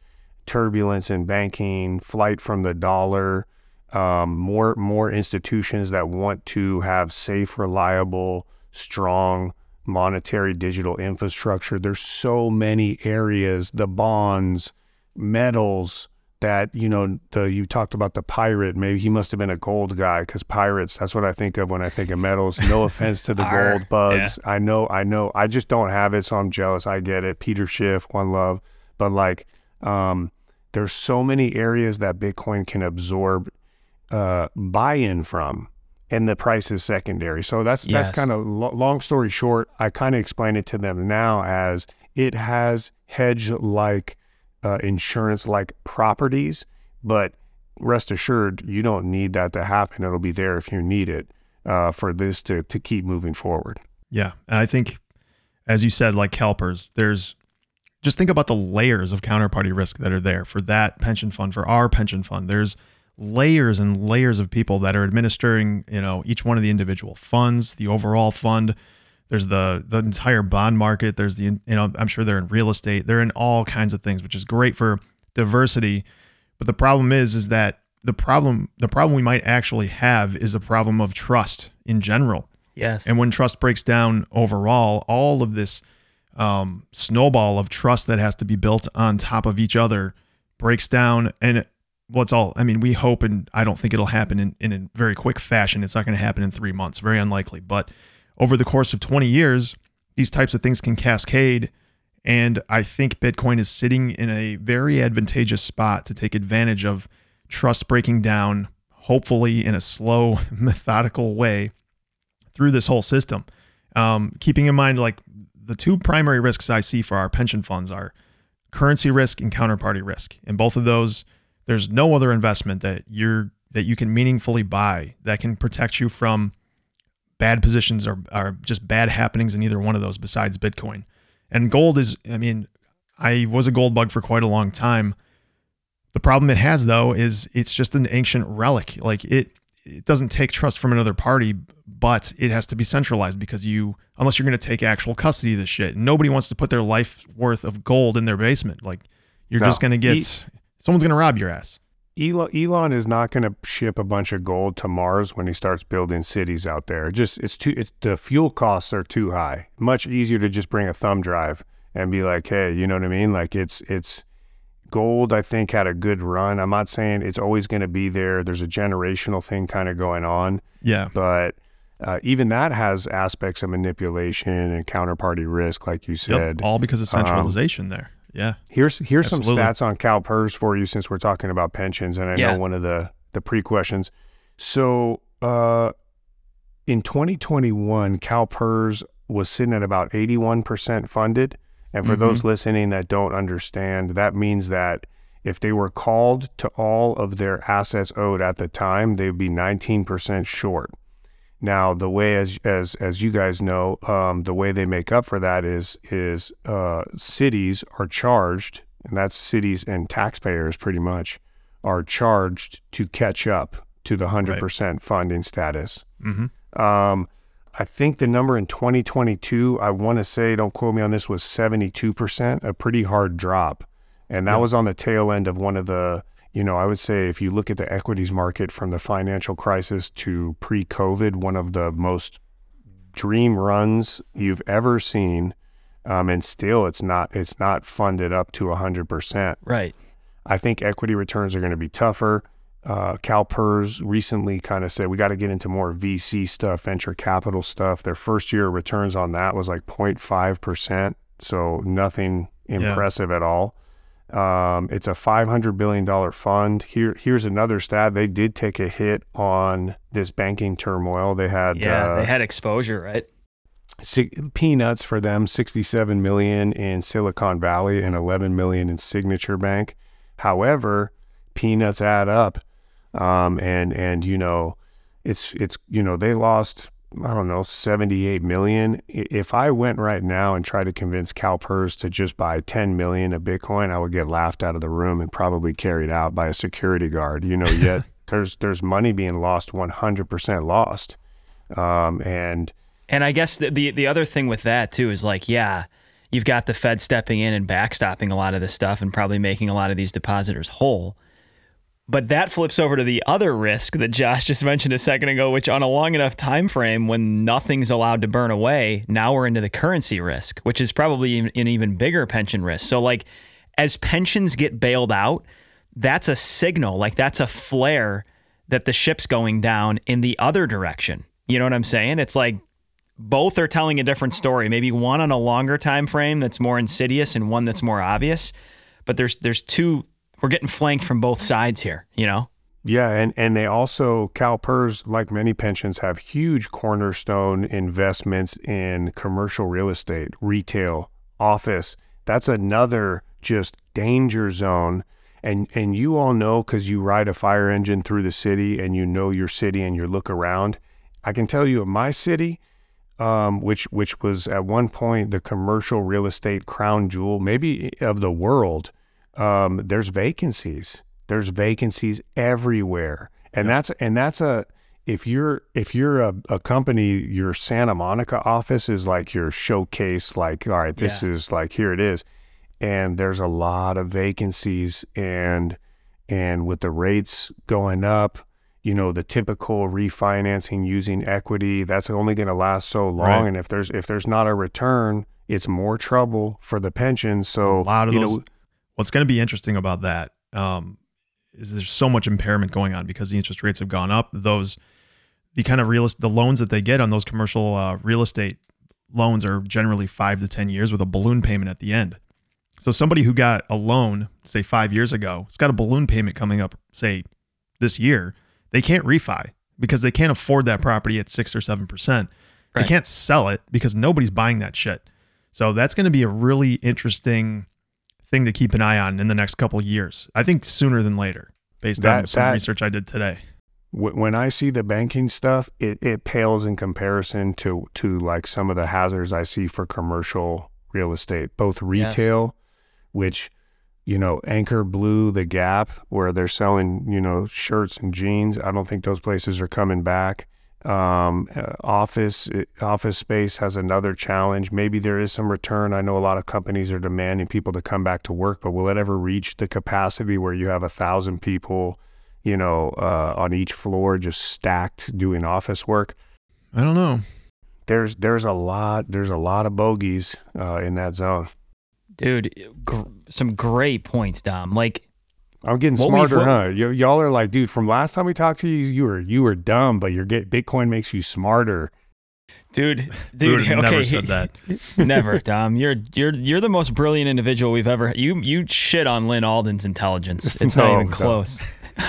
turbulence in banking, flight from the dollar, um, more, more institutions that want to have safe, reliable, strong, monetary digital infrastructure. There's so many areas, the bonds, metals that, you know, the you talked about the pirate. Maybe he must have been a gold guy because pirates, that's what I think of when I think of metals. No offense to the gold bugs. Yeah. I know, I know. I just don't have it, so I'm jealous. I get it. Peter Schiff, one love. But like, um, there's so many areas that Bitcoin can absorb uh, buy-in from and the price is secondary. So that's yes. that's kind of lo- long story short. I kind of explain it to them now as it has hedge like uh, insurance like properties, but rest assured you don't need that to happen. It'll be there if you need it uh, for this to to keep moving forward. Yeah, and I think as you said, like CalPERS, there's just think about the layers of counterparty risk that are there for that pension fund, for our pension fund. There's layers and layers of people that are administering, you know, each one of the individual funds, the overall fund. There's the the entire bond market. There's the you know, I'm sure they're in real estate. They're in all kinds of things, which is great for diversity. But the problem is is that the problem the problem we might actually have is a problem of trust in general. Yes. And when trust breaks down overall, all of this um, snowball of trust that has to be built on top of each other breaks down and well, it's all, I mean, we hope and I don't think it'll happen in, in a very quick fashion. It's not going to happen in three months, very unlikely. But over the course of 20 years, these types of things can cascade. And I think Bitcoin is sitting in a very advantageous spot to take advantage of trust breaking down, hopefully in a slow, methodical way through this whole system. Um, keeping in mind, like the two primary risks I see for our pension funds are currency risk and counterparty risk. And both of those, there's no other investment that you're that you can meaningfully buy that can protect you from bad positions or, or just bad happenings in either one of those besides Bitcoin. And gold is, I mean, I was a gold bug for quite a long time. The problem it has though is it's just an ancient relic. Like it it doesn't take trust from another party, but it has to be centralized because you unless you're going to take actual custody of this shit. Nobody wants to put their life worth of gold in their basement. Like you're no, just going to get Someone's going to rob your ass. Elon, Elon is not going to ship a bunch of gold to Mars when he starts building cities out there. Just it's too it's the fuel costs are too high. Much easier to just bring a thumb drive and be like, "Hey, you know what I mean?" Like it's it's gold I think had a good run. I'm not saying it's always going to be there. There's a generational thing kind of going on. Yeah. But uh, even that has aspects of manipulation and counterparty risk, like you said. Yep, all because of um, centralization um, there. Yeah. Here's here's Absolutely. some stats on CalPERS for you since we're talking about pensions, and I yeah. know one of the the pre questions. So uh, in 2021, CalPERS was sitting at about 81% funded. And for mm-hmm. those listening that don't understand, that means that if they were called to all of their assets owed at the time, they would be 19% short. Now, the way as as as you guys know, um, the way they make up for that is is uh, cities are charged, and that's cities and taxpayers pretty much are charged to catch up to the hundred right. percent funding status. Mm-hmm. Um, I think the number in 2022, I want to say, don't quote me on this, was 72 percent, a pretty hard drop, and that yeah. was on the tail end of one of the you know, I would say if you look at the equities market from the financial crisis to pre COVID, one of the most dream runs you've ever seen. Um, and still it's not it's not funded up to 100%. Right. I think equity returns are going to be tougher. Uh, CalPERS recently kind of said we got to get into more VC stuff, venture capital stuff. Their first year returns on that was like 0.5%. So nothing impressive yeah. at all. Um, it's a $500 billion fund. Here, here's another stat. They did take a hit on this banking turmoil. They had yeah, uh, they had exposure, right? peanuts for them. 67 million in Silicon Valley and 11 million in Signature Bank. However, peanuts add up, um, and and you know, it's it's you know they lost I don't know, 78 million. If I went right now and tried to convince CalPERS to just buy 10 million of Bitcoin, I would get laughed out of the room and probably carried out by a security guard. You know, yet there's there's money being lost, 100% lost. Um, and and I guess the, the the other thing with that too is like, yeah, you've got the Fed stepping in and backstopping a lot of this stuff and probably making a lot of these depositors whole. But that flips over to the other risk that Josh just mentioned a second ago, which on a long enough time frame when nothing's allowed to burn away, now we're into the currency risk, which is probably an even bigger pension risk. So like as pensions get bailed out, that's a signal, like that's a flare that the ship's going down in the other direction. You know what I'm saying? It's like both are telling a different story. Maybe one on a longer time frame that's more insidious and one that's more obvious. But there's there's two we're getting flanked from both sides here, you know? Yeah, and, and they also, CalPERS, like many pensions, have huge cornerstone investments in commercial real estate, retail, office. That's another just danger zone. And, and you all know because you ride a fire engine through the city and you know your city and you look around. I can tell you in my city, um, which which was at one point the commercial real estate crown jewel, maybe of the world um, there's vacancies. There's vacancies everywhere, and that's and that's a if you're if you're a, a company, your Santa Monica office is like your showcase. Like, all right, this yeah. is like here it is, and there's a lot of vacancies, and and with the rates going up, you know the typical refinancing using equity that's only going to last so long right. and if there's if there's not a return it's more trouble for the pension so a lot of those know, What's going to be interesting about that um, is there's so much impairment going on because the interest rates have gone up. Those the kind of real the loans that they get on those commercial uh, real estate loans are generally five to ten years with a balloon payment at the end. So somebody who got a loan, say five years ago, it's got a balloon payment coming up, say this year, they can't refi because they can't afford that property at six or seven percent. Right. They can't sell it because nobody's buying that shit. So that's going to be a really interesting thing to keep an eye on in the next couple years. I think sooner than later, based that, on some that, research I did today. When I see the banking stuff, it, it pales in comparison to to like some of the hazards I see for commercial real estate, both retail, yes. which you know, Anchor Blue, The Gap, where they're selling, you know, shirts and jeans. I don't think those places are coming back. Um, uh, office uh, office space has another challenge. Maybe there is some return. I know a lot of companies are demanding people to come back to work, but will it ever reach the capacity where you have a thousand people, you know, uh, on each floor just stacked doing office work? I don't know. There's there's a lot there's a lot of bogeys uh, in that zone. Dude, gr- some great points, Dom. Like I'm getting what smarter, huh? Y- y'all are like, dude. From last time we talked to you, you were you were dumb, but your get Bitcoin makes you smarter. Dude, dude, okay, never said that. never, Dom. You're you're you're the most brilliant individual we've ever. You you shit on Lyn Alden's intelligence. It's no, not even close.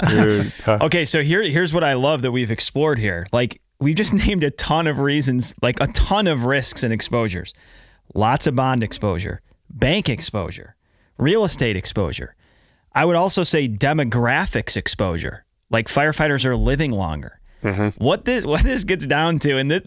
Dude, okay, so here here's what I love that we've explored here. Like we've just named a ton of reasons, like a ton of risks and exposures. Lots of bond exposure, bank exposure, real estate exposure I would also say demographics exposure. Like firefighters are living longer. Mm-hmm. What this what this gets down to, and this,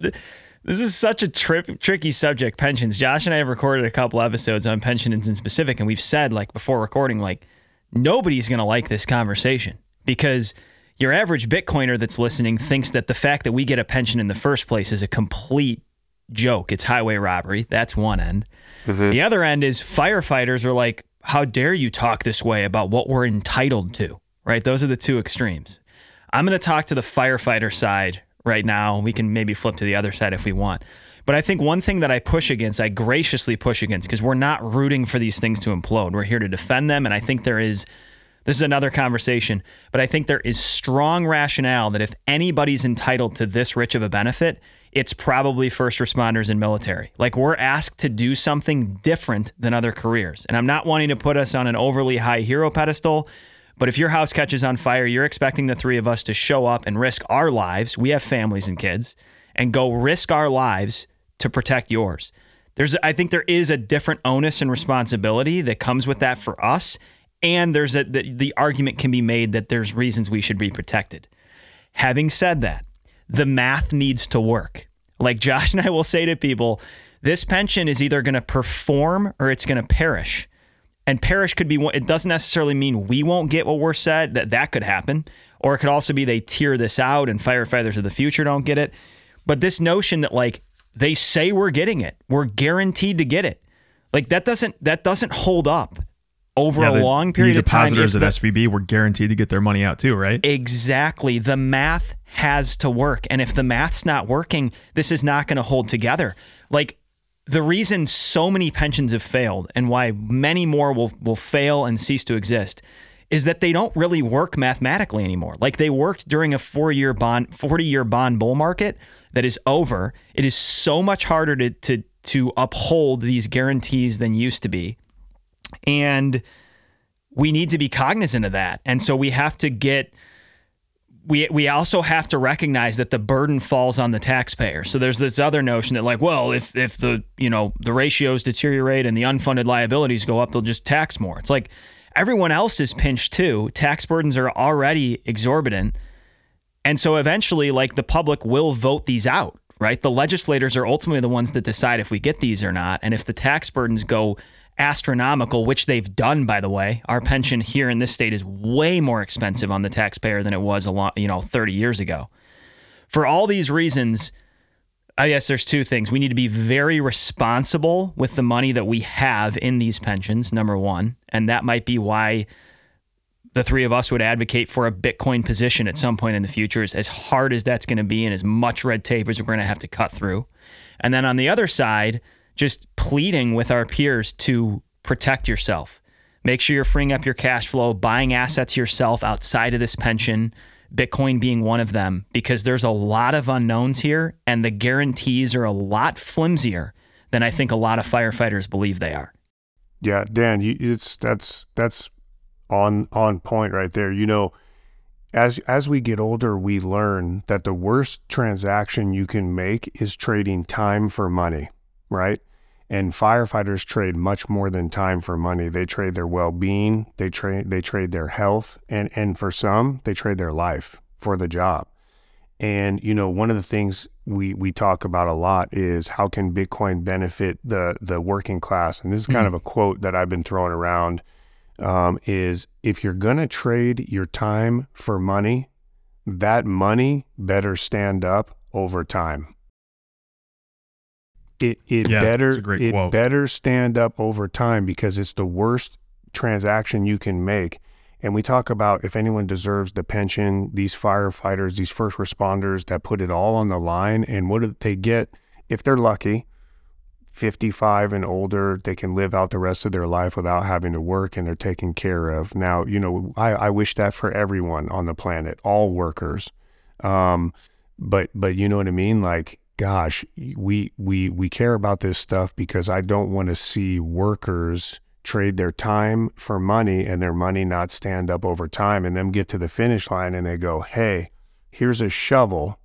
this is such a trip, tricky subject. Pensions. Josh and I have recorded a couple episodes on pensions in specific, and we've said like before recording, like nobody's gonna like this conversation because your average Bitcoiner that's listening thinks that the fact that we get a pension in the first place is a complete joke. It's highway robbery. That's one end. Mm-hmm. The other end is firefighters are like, how dare you talk this way about what we're entitled to, right? Those are the two extremes. I'm going to talk to the firefighter side right now. We can maybe flip to the other side if we want. But I think one thing that I push against, I graciously push against, because we're not rooting for these things to implode. We're here to defend them. And I think there is, this is another conversation, but I think there is strong rationale that if anybody's entitled to this rich of a benefit, it's probably first responders and military. Like we're asked to do something different than other careers. And I'm not wanting to put us on an overly high hero pedestal, but if your house catches on fire, you're expecting the three of us to show up and risk our lives. We have families and kids and go risk our lives to protect yours. There's I think there is a different onus and responsibility that comes with that for us and there's a the, the argument can be made that there's reasons we should be protected. Having said that, the math needs to work. Like Josh and I will say to people, this pension is either going to perform or it's going to perish. And perish could be it doesn't necessarily mean we won't get what we're said that that could happen, or it could also be they tear this out and firefighters of the future don't get it. But this notion that like they say we're getting it, we're guaranteed to get it. Like that doesn't that doesn't hold up over Yeah, a long period of time. Depositors at the- SVB were guaranteed to get their money out too, right? Exactly. The math has to work. And if the math's not working, this is not going to hold together. Like the reason so many pensions have failed and why many more will, will fail and cease to exist is that they don't really work mathematically anymore. Like they worked during a four year bond, 40 year bond bull market that is over. It is so much harder to, to, to uphold these guarantees than used to be. And we need to be cognizant of that. And so we have to get we we also have to recognize that the burden falls on the taxpayer. So there's this other notion that like, well, if if the, you know, the ratios deteriorate and the unfunded liabilities go up, they'll just tax more. It's like everyone else is pinched too. Tax burdens are already exorbitant. And so eventually like the public will vote these out, right? The legislators are ultimately the ones that decide if we get these or not. And if the tax burdens go astronomical, which they've done, by the way. Our pension here in this state is way more expensive on the taxpayer than it was a lot, you know, 30 years ago. For all these reasons, I guess there's two things. We need to be very responsible with the money that we have in these pensions, number one. And that might be why the three of us would advocate for a Bitcoin position at some point in the future, is as hard as that's going to be and as much red tape as we're going to have to cut through. And then on the other side, just pleading with our peers to protect yourself. Make sure you're freeing up your cash flow, buying assets yourself outside of this pension, Bitcoin being one of them, because there's a lot of unknowns here and the guarantees are a lot flimsier than I think a lot of firefighters believe they are. Yeah, Dan, you, it's that's that's on on point right there. You know, as as we get older, we learn that the worst transaction you can make is trading time for money, right? And firefighters trade much more than time for money. They trade their well-being, they trade they trade their health, and and for some, they trade their life for the job. And you know, one of the things we we talk about a lot is how can Bitcoin benefit the the working class? And this is kind of a quote that I've been throwing around. Um, is if you're gonna trade your time for money, that money better stand up over time. It it Yeah, better it quote. better stand up over time because it's the worst transaction you can make. And we talk about if anyone deserves the pension, these firefighters, these first responders that put it all on the line. And what do they get if they're lucky? 55 and older, they can live out the rest of their life without having to work and they're taken care of. Now, you know, I, I wish that for everyone on the planet, all workers. Um, but but you know what I mean? Like, gosh, we we we care about this stuff because I don't want to see workers trade their time for money and their money not stand up over time and them get to the finish line and they go, Hey, here's a shovel.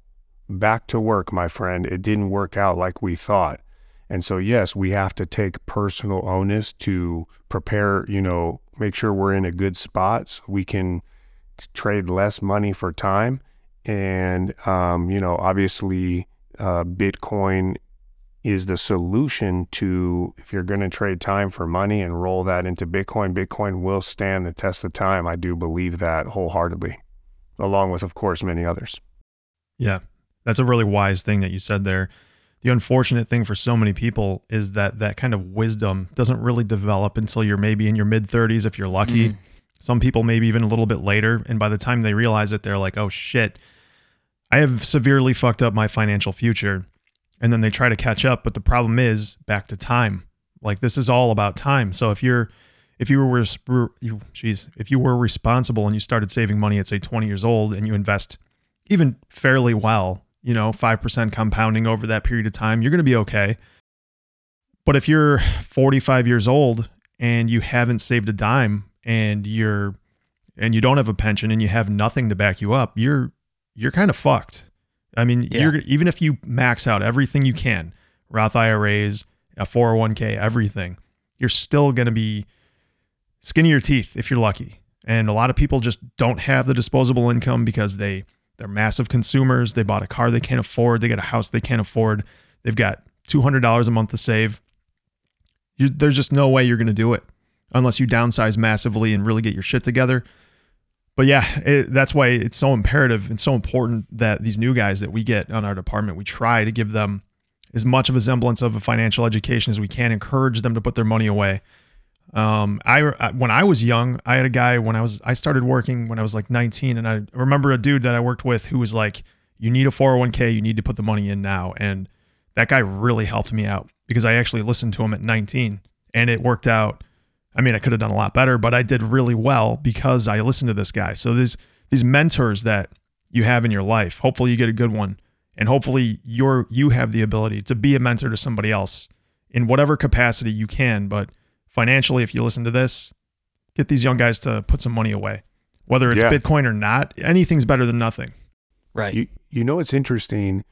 Back to work, my friend. It didn't work out like we thought. And so, yes, we have to take personal onus to prepare, you know, make sure we're in a good spot so we can trade less money for time. And, um, you know, obviously, uh, Bitcoin is the solution to if you're going to trade time for money and roll that into Bitcoin, Bitcoin will stand the test of time. I do believe that wholeheartedly, along with, of course, many others. Yeah, that's a really wise thing that you said there. The unfortunate thing for so many people is that that kind of wisdom doesn't really develop until you're maybe in your mid 30s if you're lucky. Some people maybe even a little bit later and by the time they realize it they're like, "Oh shit. I have severely fucked up my financial future." And then they try to catch up, but the problem is back to time. Like this is all about time. So if you're if you were if you were responsible and you started saving money at say 20 years old and you invest even fairly well, you know, 5% compounding over that period of time, you're going to be okay. But if you're 45 years old and you haven't saved a dime and you're and you don't have a pension and you have nothing to back you up, you're you're kind of fucked. I mean, Yeah. you're even if you max out everything you can, Roth IRAs, a 401k, everything, you're still going to be skin of your teeth if you're lucky. And a lot of people just don't have the disposable income because they They're massive consumers. They bought a car they can't afford. They got a house they can't afford. They've got $200 a month to save. You, there's just no way you're going to do it unless you downsize massively and really get your shit together. But yeah, it, that's why it's so imperative and so important that these new guys that we get on our department, we try to give them as much of a semblance of a financial education as we can, encourage them to put their money away. Um, I when I was young, I had a guy when I was I started working when I was like 19, and I remember a dude that I worked with who was like, "You need a 401k, you need to put the money in now," and that guy really helped me out because I actually listened to him at 19, and it worked out. I mean, I could have done a lot better, but I did really well because I listened to this guy. So these these mentors that you have in your life, hopefully you get a good one, and hopefully you're you have the ability to be a mentor to somebody else in whatever capacity you can, but financially, if you listen to this, get these young guys to put some money away. Whether it's yeah. Bitcoin or not, anything's better than nothing. Right. You, you know, it's interesting.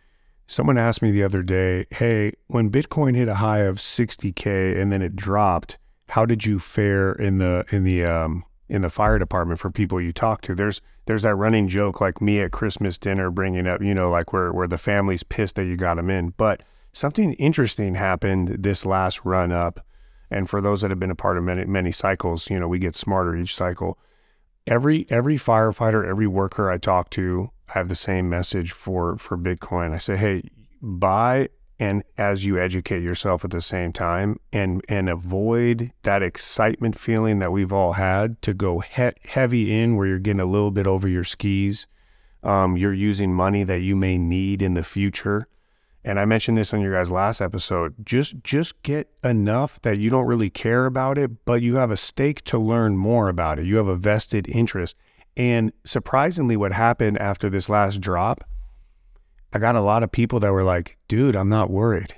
Someone asked me the other day, hey, when Bitcoin hit a high of 60K and then it dropped, how did you fare in the, in the, um, in the fire department for people you talk to. There's there's that running joke like me at Christmas dinner bringing up, you know, like where where the family's pissed that you got them in. But something interesting happened this last run up and for those that have been a part of many many cycles, you know, we get smarter each cycle. Every every firefighter, every worker I talk to, have the same message for for Bitcoin. I say, hey, buy and as you educate yourself at the same time and and avoid that excitement feeling that we've all had to go he- heavy in where you're getting a little bit over your skis um, you're using money that you may need in the future and I mentioned this on your guys' last episode. Just just get enough that you don't really care about it, but you have a stake to learn more about it. You have a vested interest. And surprisingly, what happened after this last drop, I got a lot of people that were like, "Dude, I'm not worried."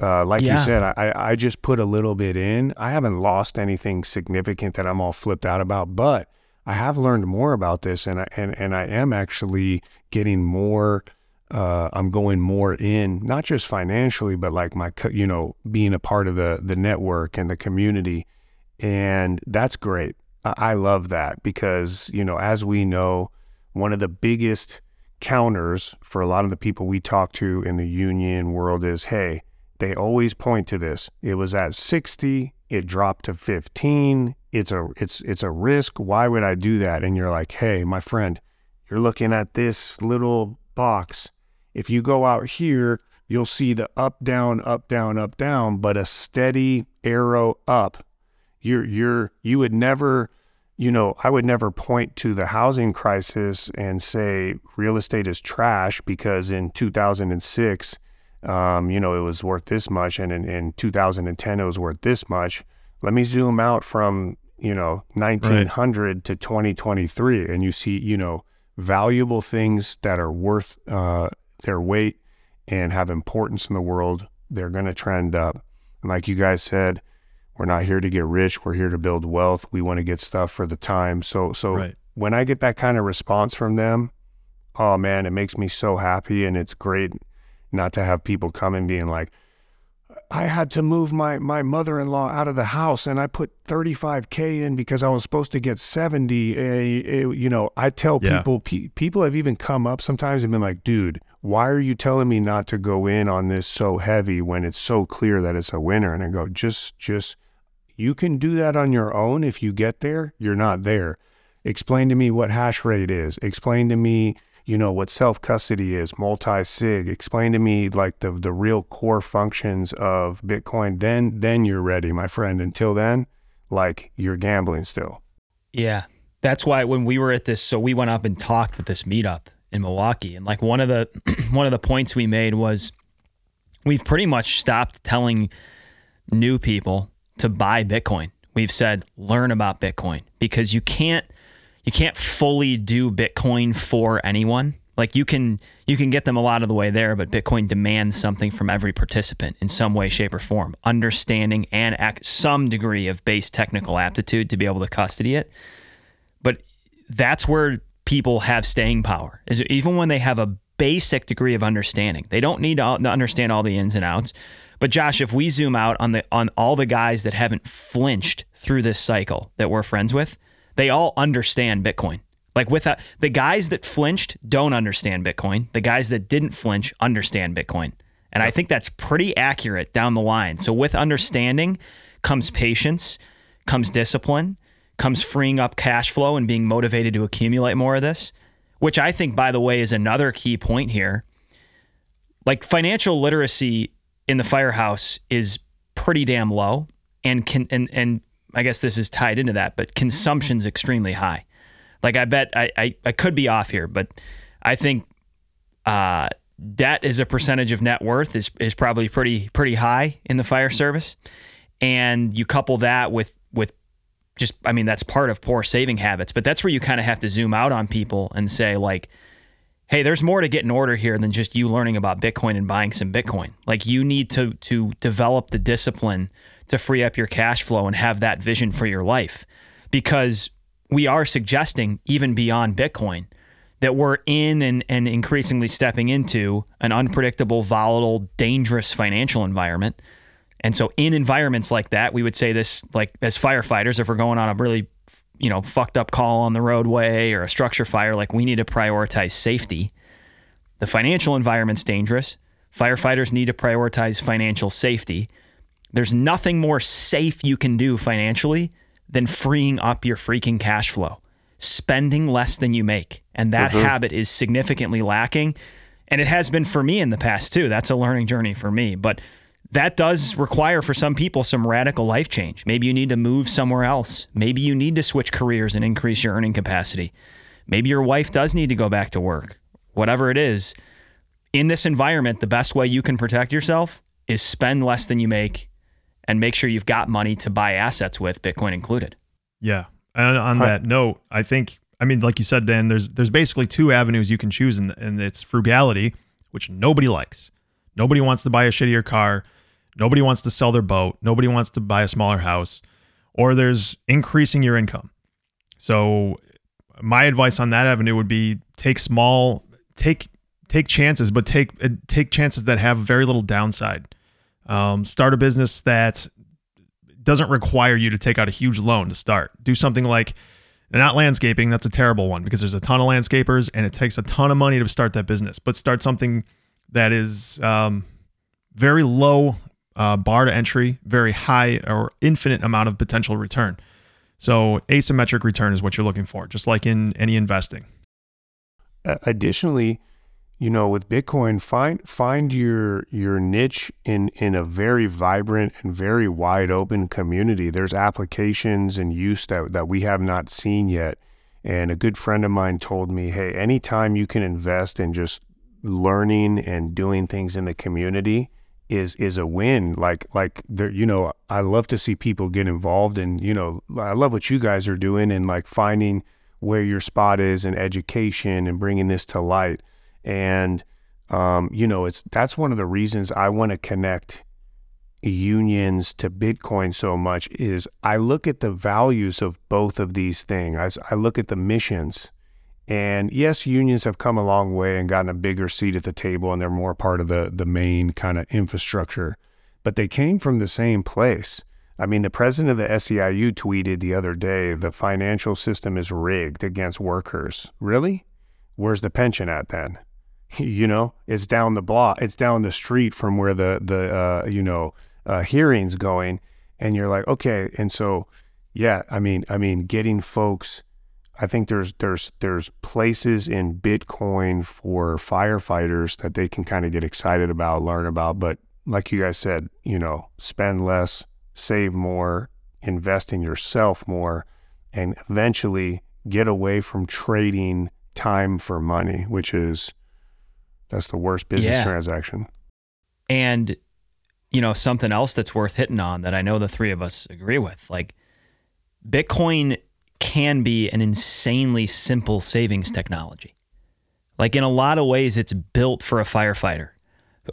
Uh, like yeah. you said, I I just put a little bit in. I haven't lost anything significant that I'm all flipped out about, but I have learned more about this, and I and and I am actually getting more uh, I'm going more in, not just financially, but like my, you know, being a part of the the network and the community, and that's great. I, I love that because you know, as we know, one of the biggest counters for a lot of the people we talk to in the union world is, hey, they always point to this. It was at 60, it dropped to 15. It's a it's it's a risk. Why would I do that? And you're like, hey, my friend, you're looking at this little box if you go out here, you'll see the up, down, up, down, up, down, but a steady arrow up. You're, you're, you would never, you know, I would never point to the housing crisis and say real estate is trash because in 2006, um, you know, it was worth this much, and in, in 2010, it was worth this much. Let me zoom out from, you know, 1900 right. to 2023, and you see, you know, valuable things that are worth uh, their weight and have importance in the world, they're going to trend up. And like you guys said, we're not here to get rich. We're here to build wealth. We want to get stuff for the time. So, so right. when I get that kind of response from them, oh man, it makes me so happy. And it's great not to have people come and being like, I had to move my, my mother-in-law out of the house and I put 35k in because I was supposed to get 70. Uh, uh, you know, I tell yeah. people, pe- people have even come up sometimes and been like, dude, why are you telling me not to go in on this so heavy when it's so clear that it's a winner? And I go, just, just, you can do that on your own. If you get there, you're not there. Explain to me what hash rate is. Explain to me, you know, what self custody is, multi sig. Explain to me like the the real core functions of Bitcoin. Then then you're ready, my friend. Until then, like you're gambling still. Yeah. That's why when we were at this, so we went up and talked at this meetup in Milwaukee. And like one of the one of the points we made was we've pretty much stopped telling new people to buy Bitcoin. We've said learn about Bitcoin because you can't you can't fully do Bitcoin for anyone. Like you can you can get them a lot of the way there, but Bitcoin demands something from every participant in some way, shape, or form, understanding and some degree of base technical aptitude to be able to custody it. But that's where people have staying power is even when they have a basic degree of understanding. They don't need to understand all the ins and outs. But Josh, if we zoom out on the on all the guys that haven't flinched through this cycle that we're friends with, they all understand Bitcoin. Like with uh, the guys that flinched don't understand Bitcoin. The guys that didn't flinch understand Bitcoin. And I think that's pretty accurate down the line. So with understanding comes patience, comes discipline, comes freeing up cash flow and being motivated to accumulate more of this, which I think by the way is another key point here. Like financial literacy in the firehouse is pretty damn low and can and and I guess this is tied into that, but consumption's extremely high. Like I bet I, I, I could be off here, but I think uh, debt as a percentage of net worth is is probably pretty pretty high in the fire service. And you couple that with with just I mean that's part of poor saving habits, but that's where you kind of have to zoom out on people and say like hey, there's more to get in order here than just you learning about Bitcoin and buying some Bitcoin. Like you need to to develop the discipline to free up your cash flow and have that vision for your life. Because we are suggesting, even beyond Bitcoin, that we're in and, and increasingly stepping into an unpredictable, volatile, dangerous financial environment. And so in environments like that, we would say this like as firefighters, if we're going on a really you know, fucked up call on the roadway or a structure fire, like we need to prioritize safety. The financial environment's dangerous. Firefighters need to prioritize financial safety. There's nothing more safe you can do financially than freeing up your freaking cash flow, spending less than you make. And that mm-hmm. habit is significantly lacking. And it has been for me in the past too. That's a learning journey for me. But that does require for some people some radical life change. Maybe you need to move somewhere else. Maybe you need to switch careers and increase your earning capacity. Maybe your wife does need to go back to work. Whatever it is, in this environment, the best way you can protect yourself is spend less than you make and make sure you've got money to buy assets with, Bitcoin included. Yeah. And on that note, I think I mean, like you said, Dan, there's there's basically two avenues you can choose, and, and it's frugality, which nobody likes. Nobody wants to buy a shittier car. Nobody wants to sell their boat. Nobody wants to buy a smaller house. Or there's increasing your income. So my advice on that avenue would be take small, take take chances, but take uh, take chances that have very little downside. Um, start a business that doesn't require you to take out a huge loan to start. Do something like not landscaping. That's a terrible one because there's a ton of landscapers and it takes a ton of money to start that business. But start something that is um, very low uh, bar to entry, very high or infinite amount of potential return. So asymmetric return is what you're looking for, just like in any investing. additionally, you know, with Bitcoin, find find your your niche in in a very vibrant and very wide open community. There's applications and use that that we have not seen yet. And a good friend of mine told me, hey, anytime you can invest in just learning and doing things in the community, is is a win. Like like there, you know, I love to see people get involved, and you know, I love what you guys are doing, and like finding where your spot is in education and bringing this to light. And um, you know, it's that's one of the reasons I want to connect unions to Bitcoin so much is I look at the values of both of these things. I, I look at the missions and yes, unions have come a long way and gotten a bigger seat at the table, and they're more part of the the main kind of infrastructure. But they came from the same place. I mean, the president of the SEIU tweeted the other day, "The financial system is rigged against workers." Really? Where's the pension at then? you know, it's down the block, it's down the street from where the the uh, you know uh, hearings going, and you're like, okay, and so yeah, I mean, I mean, getting folks I think there's there's there's places in Bitcoin for firefighters that they can kind of get excited about, learn about. But like you guys said, you know, spend less, save more, invest in yourself more, and eventually get away from trading time for money, which is that's the worst business yeah. transaction. And you know, something else that's worth hitting on that I know the three of us agree with, like Bitcoin can be an insanely simple savings technology. Like in a lot of ways, it's built for a firefighter,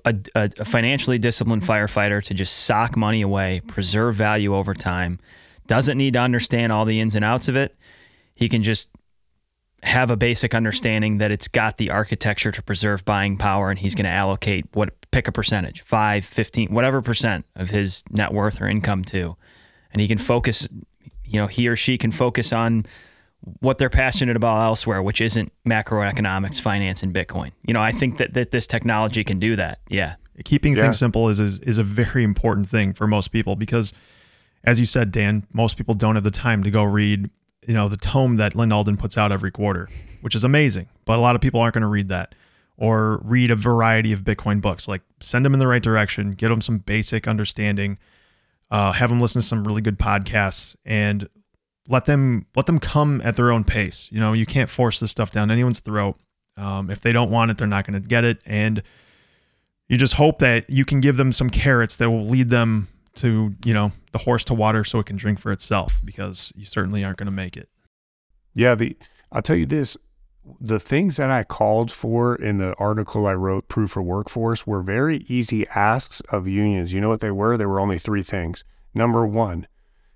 a, a, a, financially disciplined firefighter to just sock money away, preserve value over time, doesn't need to understand all the ins and outs of it. He can just have a basic understanding that it's got the architecture to preserve buying power and he's going to allocate what pick a percentage 5 15 whatever percent of his net worth or income to and he can focus you know he or she can focus on what they're passionate about elsewhere, which isn't macroeconomics, finance, and Bitcoin. You know, I think that, that this technology can do that. Yeah. Keeping Yeah. things simple is, is is a very important thing for most people because, as you said, Dan, most people don't have the time to go read, you know, the tome that Lyn Alden puts out every quarter, which is amazing. But a lot of people aren't going to read that or read a variety of Bitcoin books. Like send them in the right direction, get them some basic understanding, uh, have them listen to some really good podcasts, and let them let them come at their own pace. You know, you can't force this stuff down anyone's throat. Um, if they don't want it, they're not going to get it, and you just hope that you can give them some carrots that will lead them to you know the horse to water so it can drink for itself because you certainly aren't going to make it Yeah, the I'll tell you this: the things that I called for in the article I wrote, "Proof for Workforce," were very easy asks of unions. You know what they were? There were only three things. Number one,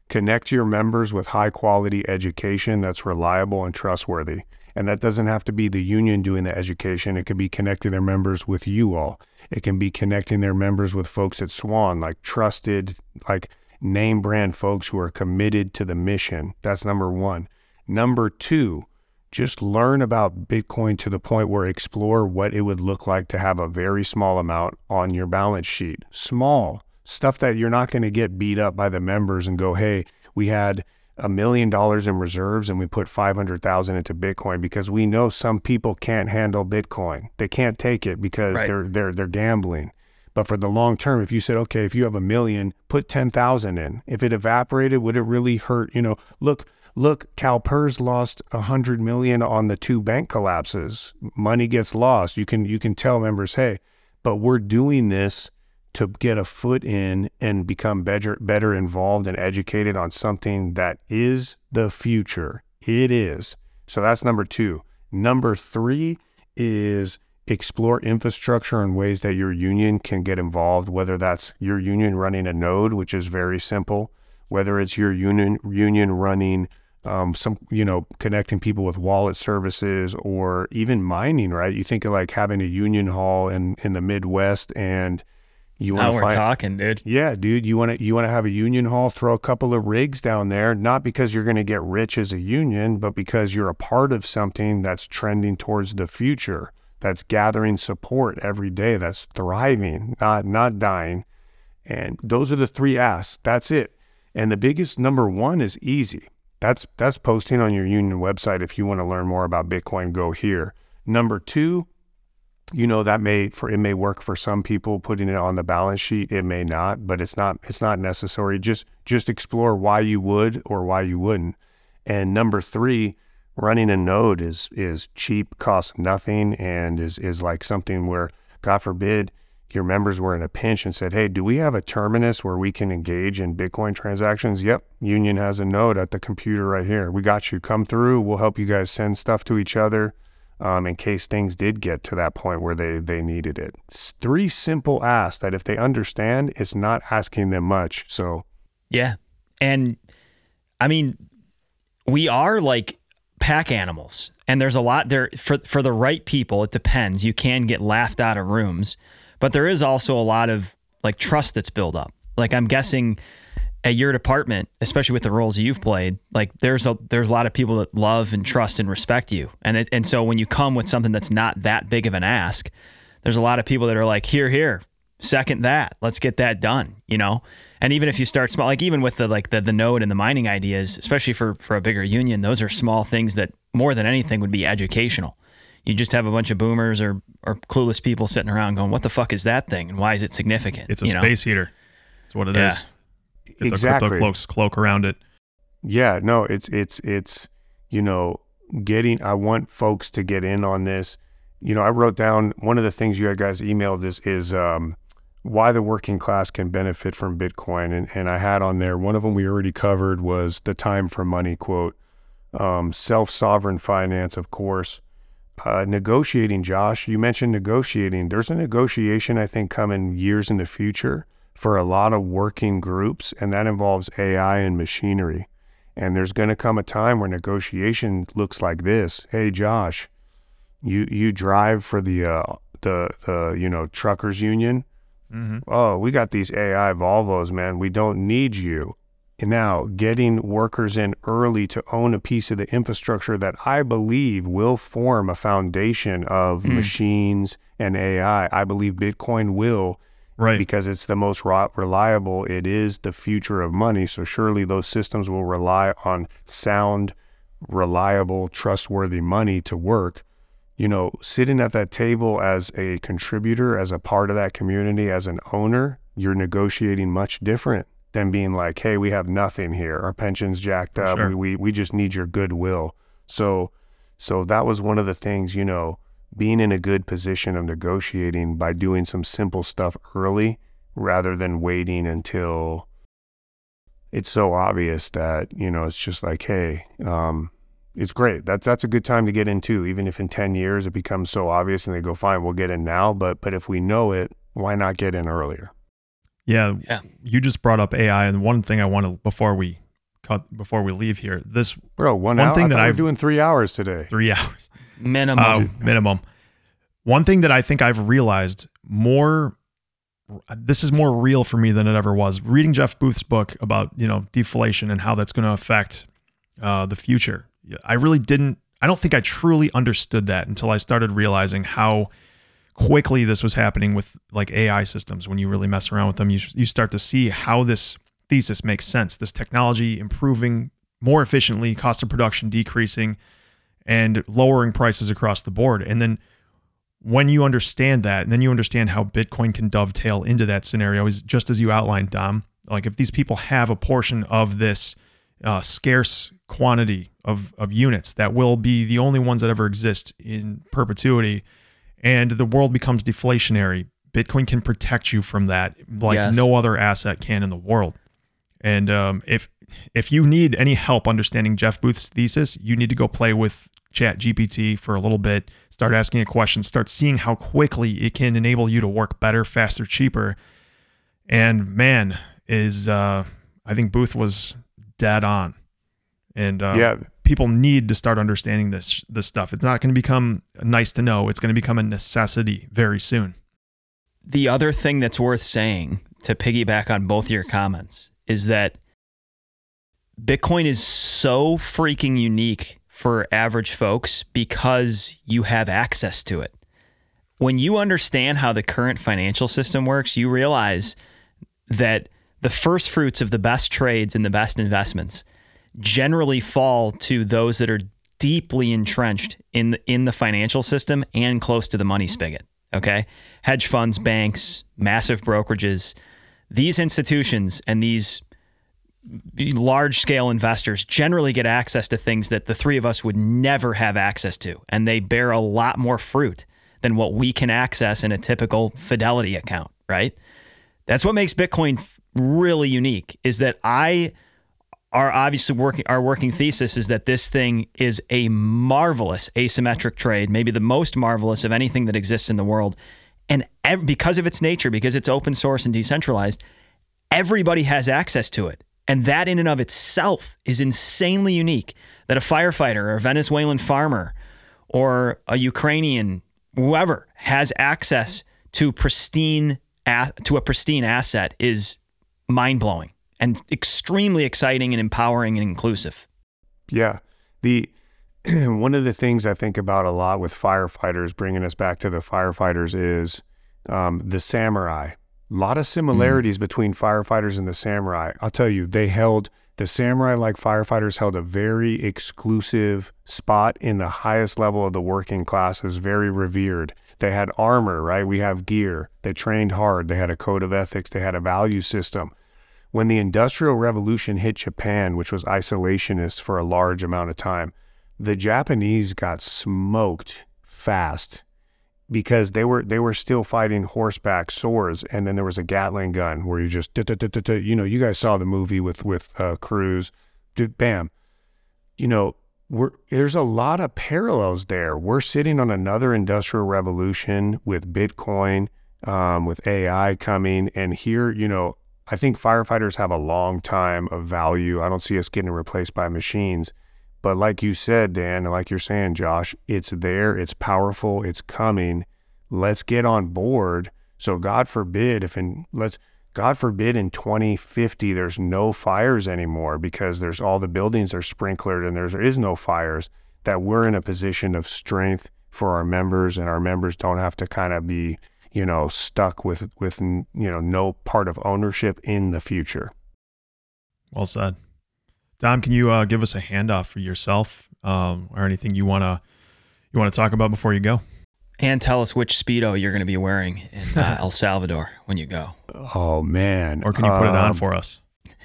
connect your members with high quality education that's reliable and trustworthy. And that doesn't have to be the union doing the education. It could be connecting their members with you all. It can be connecting their members with folks at Swan, like trusted, like name brand folks who are committed to the mission. That's number one. Number two, just learn about Bitcoin to the point where explore what it would look like to have a very small amount on your balance sheet. Small stuff that you're not going to get beat up by the members and go, hey, we had a million dollars in reserves and we put 500,000 into Bitcoin because we know some people can't handle Bitcoin. They can't take it because Right. they're they're they're gambling. But for the long term, if you said, okay, if you have a million, put 10,000 in. If it evaporated, would it really hurt? You know, look, look, CalPERS lost a hundred million on the two bank collapses. Money gets lost. You can, you can tell members, hey, but we're doing this to get a foot in and become better, better involved and educated on something that is the future. It is. So that's number two. Number three is explore infrastructure and ways that your union can get involved, whether that's your union running a node, which is very simple, whether it's your union union running um, some, you know, connecting people with wallet services or even mining, right? You think of like having a union hall in, in the Midwest and you want to we're find talking, dude. yeah, dude, you want to you want to have a union hall, throw a couple of rigs down there, not because you're going to get rich as a union, but because you're a part of something that's trending towards the future, that's gathering support every day, that's thriving, not not dying. And those are the three asks. That's it. And the biggest number one is easy. That's that's posting on your union website if you want to learn more about Bitcoin, go here. Number 2, you know that may for it may work for some people putting it on the balance sheet. It may not but it's not it's not necessary. Just just explore why you would or why you wouldn't. And number three running a node is is cheap costs nothing and is is like something where god forbid your members were in a pinch and said hey do we have a terminus where we can engage in bitcoin transactions yep union has a node at the computer right here we got you come through we'll help you guys send stuff to each other um, in case things did get to that point where they, they needed it. It's three simple asks that if they understand, it's not asking them much. So, Yeah. And I mean, we are like pack animals. And there's a lot there for for the right people, it depends. You can get laughed out of rooms, but there is also a lot of like trust that's built up. Like I'm guessing at your department, especially with the roles you've played, like there's a there's a lot of people that love and trust and respect you. And it, and so when you come with something that's not that big of an ask, there's a lot of people that are like, here, here, second that, let's get that done, you know? And even if you start small, like even with the like the the node and the mining ideas, especially for for a bigger union, those are small things that more than anything would be educational. You just have a bunch of boomers or or clueless people sitting around going, "What the fuck is that thing? And why is it significant?" it's a You know? space heater that's what it is. Yeah. Get exactly. crypto cloaks cloak around it Yeah, no, it's it's it's you know getting. I want folks to get in on this. You know, I wrote down one of the things you guys emailed this is um, why the working class can benefit from Bitcoin, and and I had on there one of them we already covered was the time for money quote, um, self sovereign finance, of course. Uh, negotiating, Josh, you mentioned negotiating. There's a negotiation I think coming years in the future for a lot of working groups, and that involves AI and machinery. And there's going to come a time where negotiation looks like this. Hey, Josh, you you drive for the uh, the the you know truckers union. mm-hmm. Oh, we got these AI Volvos, man. We don't need you. Now getting workers in early to own a piece of the infrastructure that I believe will form a foundation of Mm. machines and AI. I believe Bitcoin will Right. because it's the most reliable. It is the future of money. So surely those systems will rely on sound, reliable, trustworthy money to work. You know, sitting at that table as a contributor, as a part of that community, as an owner, you're negotiating much different than being like, hey, we have nothing here. Our pension's jacked up. sure. We, we we just need your goodwill. So so that was one of the things, you know, being in a good position of negotiating by doing some simple stuff early rather than waiting until it's so obvious that, you know, it's just like, hey, um, it's great. That's that's a good time to get in too, even if in ten years it becomes so obvious and they go, fine, we'll get in now. But but if we know it, why not get in earlier? Yeah, Yeah. You just brought up AI, and one thing I want to before we cut before we leave here, this Bro, one, One hour. thing I that thought we were I've- doing three hours today. three hours Minimum. uh, minimum. One thing that I think I've realized more, this is more real for me than it ever was. Reading Jeff Booth's book about you know deflation and how that's going to affect uh, the future. I really didn't. I don't think I truly understood that until I started realizing how quickly this was happening with like AI systems. When you really mess around with them, you you start to see how this thesis makes sense. This technology improving more efficiently, cost of production decreasing, and lowering prices across the board. And then when you understand that, and then you understand how Bitcoin can dovetail into that scenario, is just as you outlined, Dom. Like if these people have a portion of this uh, scarce quantity of of units that will be the only ones that ever exist in perpetuity, and the world becomes deflationary, Bitcoin can protect you from that like Yes. no other asset can in the world. And um, if if you need any help understanding Jeff Booth's thesis, you need to go play with Chat GPT for a little bit. Start asking it questions. Start seeing how quickly it can enable you to work better, faster, cheaper. And man, is uh, I think Booth was dead on. And uh, yeah, people need to start understanding this this stuff. It's not going to become nice to know. It's going to become a necessity very soon. the other thing that's worth saying to piggyback on both your comments is that Bitcoin is so freaking unique for average folks because you have access to it. When you understand how the current financial system works, you realize that the first fruits of the best trades and the best investments generally fall to those that are deeply entrenched in the, in the financial system and close to the money spigot. Okay, hedge funds, banks, massive brokerages, these institutions and these large scale investors generally get access to things that the three of us would never have access to, and they bear a lot more fruit than what we can access in a typical Fidelity account. Right? That's what makes Bitcoin really unique. Is that I our obviously working our working thesis is that this thing is a marvelous asymmetric trade, maybe the most marvelous of anything that exists in the world. And ev- because of its nature, because it's open source and decentralized, everybody has access to it. And that in and of itself is insanely unique that a firefighter or a Venezuelan farmer or a Ukrainian whoever has access to pristine to a pristine asset is mind-blowing and extremely exciting and empowering and inclusive. Yeah. The one of the things I think about a lot with firefighters, bringing us back to the firefighters, is um, the samurai. A lot of similarities between firefighters and the samurai. I'll tell you, they held the samurai like firefighters held a very exclusive spot in the highest level of the working classes, very revered. They had armor, right? We have gear. They trained hard. They had a code of ethics. They had a value system when the Industrial Revolution hit Japan, which was isolationist for a large amount of time, the Japanese got smoked fast because they were they were still fighting horseback swords, and then there was a Gatling gun where you just you know you guys saw the movie with with uh, Cruise, bam, you know we're there's a lot of parallels there. We're sitting on another industrial revolution with Bitcoin, um, with AI coming, and here you know I think firefighters have a long time of value. I don't see us getting replaced by machines. But like you said, Dan, and like you're saying, Josh, it's there, it's powerful, it's coming. Let's get on board. So God forbid if in let's God forbid in 2050 there's no fires anymore because there's all the buildings are sprinklered and there is no fires, that we're in a position of strength for our members and our members don't have to kind of be, you know, stuck with with you know no part of ownership in the future. Well said. Dom, can you uh, give us a handoff for yourself um, or anything you wanna you want to talk about before you go? And tell us which speedo you're going to be wearing in uh, El Salvador when you go. Oh man! Or can you put um, it on um, for us?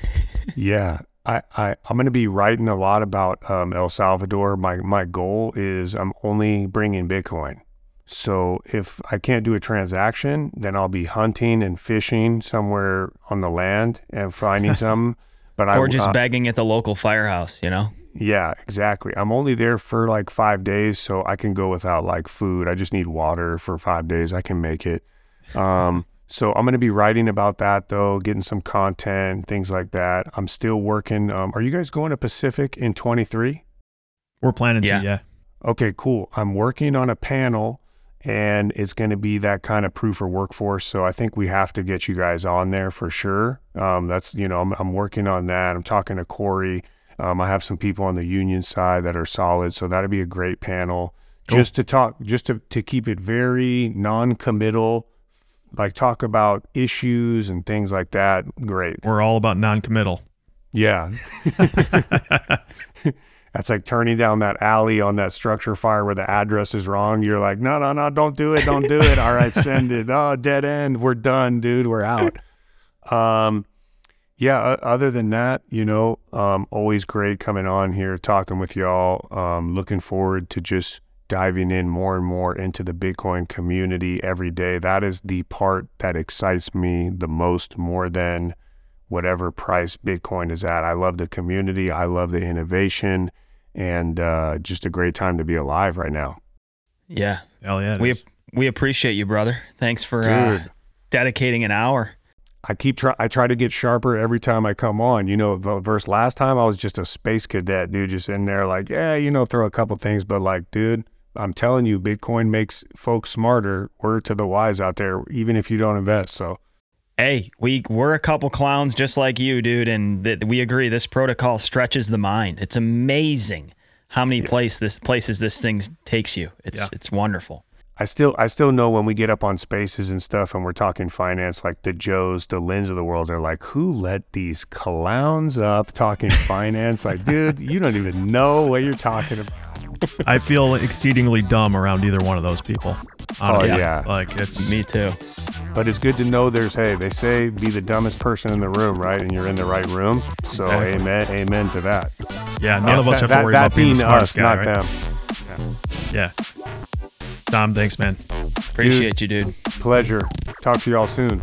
yeah, I, I I'm going to be writing a lot about um, El Salvador. My my goal is I'm only bringing Bitcoin. So if I can't do a transaction, then I'll be hunting and fishing somewhere on the land and finding some. But or I, just uh, begging at the local firehouse, you know. Yeah, exactly. I'm only there for like five days, so I can go without like food. I just need water for five days. I can make it. Um, so I'm going to be writing about that though, getting some content, things like that. I'm still working. Um, are you guys going to Pacific in 23? We're planning yeah. to, yeah. Okay, cool. I'm working on a panel and it's going to be that kind of proof of workforce. So I think we have to get you guys on there for sure. Um, that's, you know, I'm, I'm working on that. I'm talking to Corey um, I have some people on the union side that are solid, so that'd be a great panel. Cool. Just to talk, just to, to keep it very non-committal, like talk about issues and things like that. Great. We're all about non-committal. Yeah. That's like turning down that alley on that structure fire where the address is wrong. You're like, no, no, no, don't do it, don't do it. All right, send it. Oh, dead end. We're done, dude. We're out. Um, yeah, other than that, you know, um, always great coming on here, talking with y'all. Um, looking forward to just diving in more and more into the Bitcoin community every day. That is the part that excites me the most, more than whatever price Bitcoin is at. I love the community, I love the innovation, and uh, just a great time to be alive right now. Yeah, hell yeah, we we appreciate you, brother. Thanks for uh, dedicating an hour. I keep try I try to get sharper every time I come on. You know, the verse last time I was just a space cadet, dude, just in there like, yeah, you know, throw a couple things, but like, dude, I'm telling you, Bitcoin makes folks smarter. Word to the wise out there, even if you don't invest. So Hey, we we're a couple clowns just like you, dude, and th- we agree this protocol stretches the mind. It's amazing how many yeah. place this places this thing takes you. It's yeah. it's wonderful. I still I still know when we get up on spaces and stuff and we're talking finance, like the Joes, the Lyns of the world are like, who let these clowns up talking finance? like, dude, you don't even know what you're talking about. I feel exceedingly dumb around either one of those people. Honestly. Oh yeah, like it's me too. But it's good to know there's hey, they say be the dumbest person in the room, right? And you're in the right room. So exactly. amen, amen to that. Yeah, none uh, of us that, have to worry that, about being the smartest us, guy, not right? them. Yeah. yeah. Dom, thanks, man. Appreciate dude, you, dude. Pleasure. Talk to y'all soon.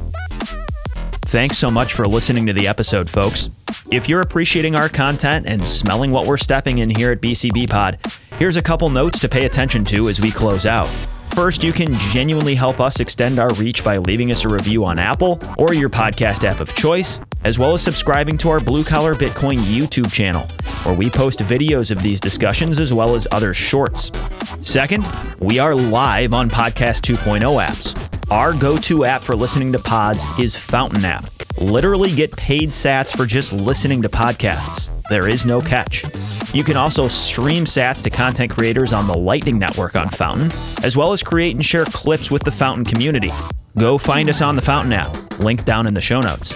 Thanks so much for listening to the episode, folks. If you're appreciating our content and smelling what we're stepping in here at BCB Pod, here's a couple notes to pay attention to as we close out. First, you can genuinely help us extend our reach by leaving us a review on Apple or your podcast app of choice, as well as subscribing to our Blue Collar Bitcoin YouTube channel, where we post videos of these discussions as well as other shorts. Second, we are live on Podcast 2.0 apps. Our go to app for listening to pods is Fountain App. Literally get paid sats for just listening to podcasts. There is no catch. You can also stream sats to content creators on the Lightning Network on Fountain, as well as create and share clips with the Fountain community. Go find us on the Fountain app, link down in the show notes.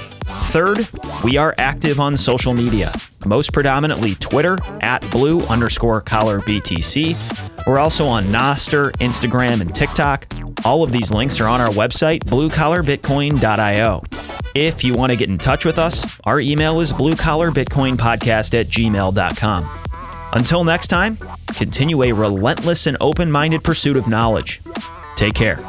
Third, we are active on social media, most predominantly Twitter at blue underscore collar BTC. We're also on Nostr, Instagram, and TikTok. All of these links are on our website, bluecollarbitcoin.io. If you want to get in touch with us, our email is bluecollarbitcoinpodcast at gmail.com. Until next time, continue a relentless and open minded pursuit of knowledge. Take care.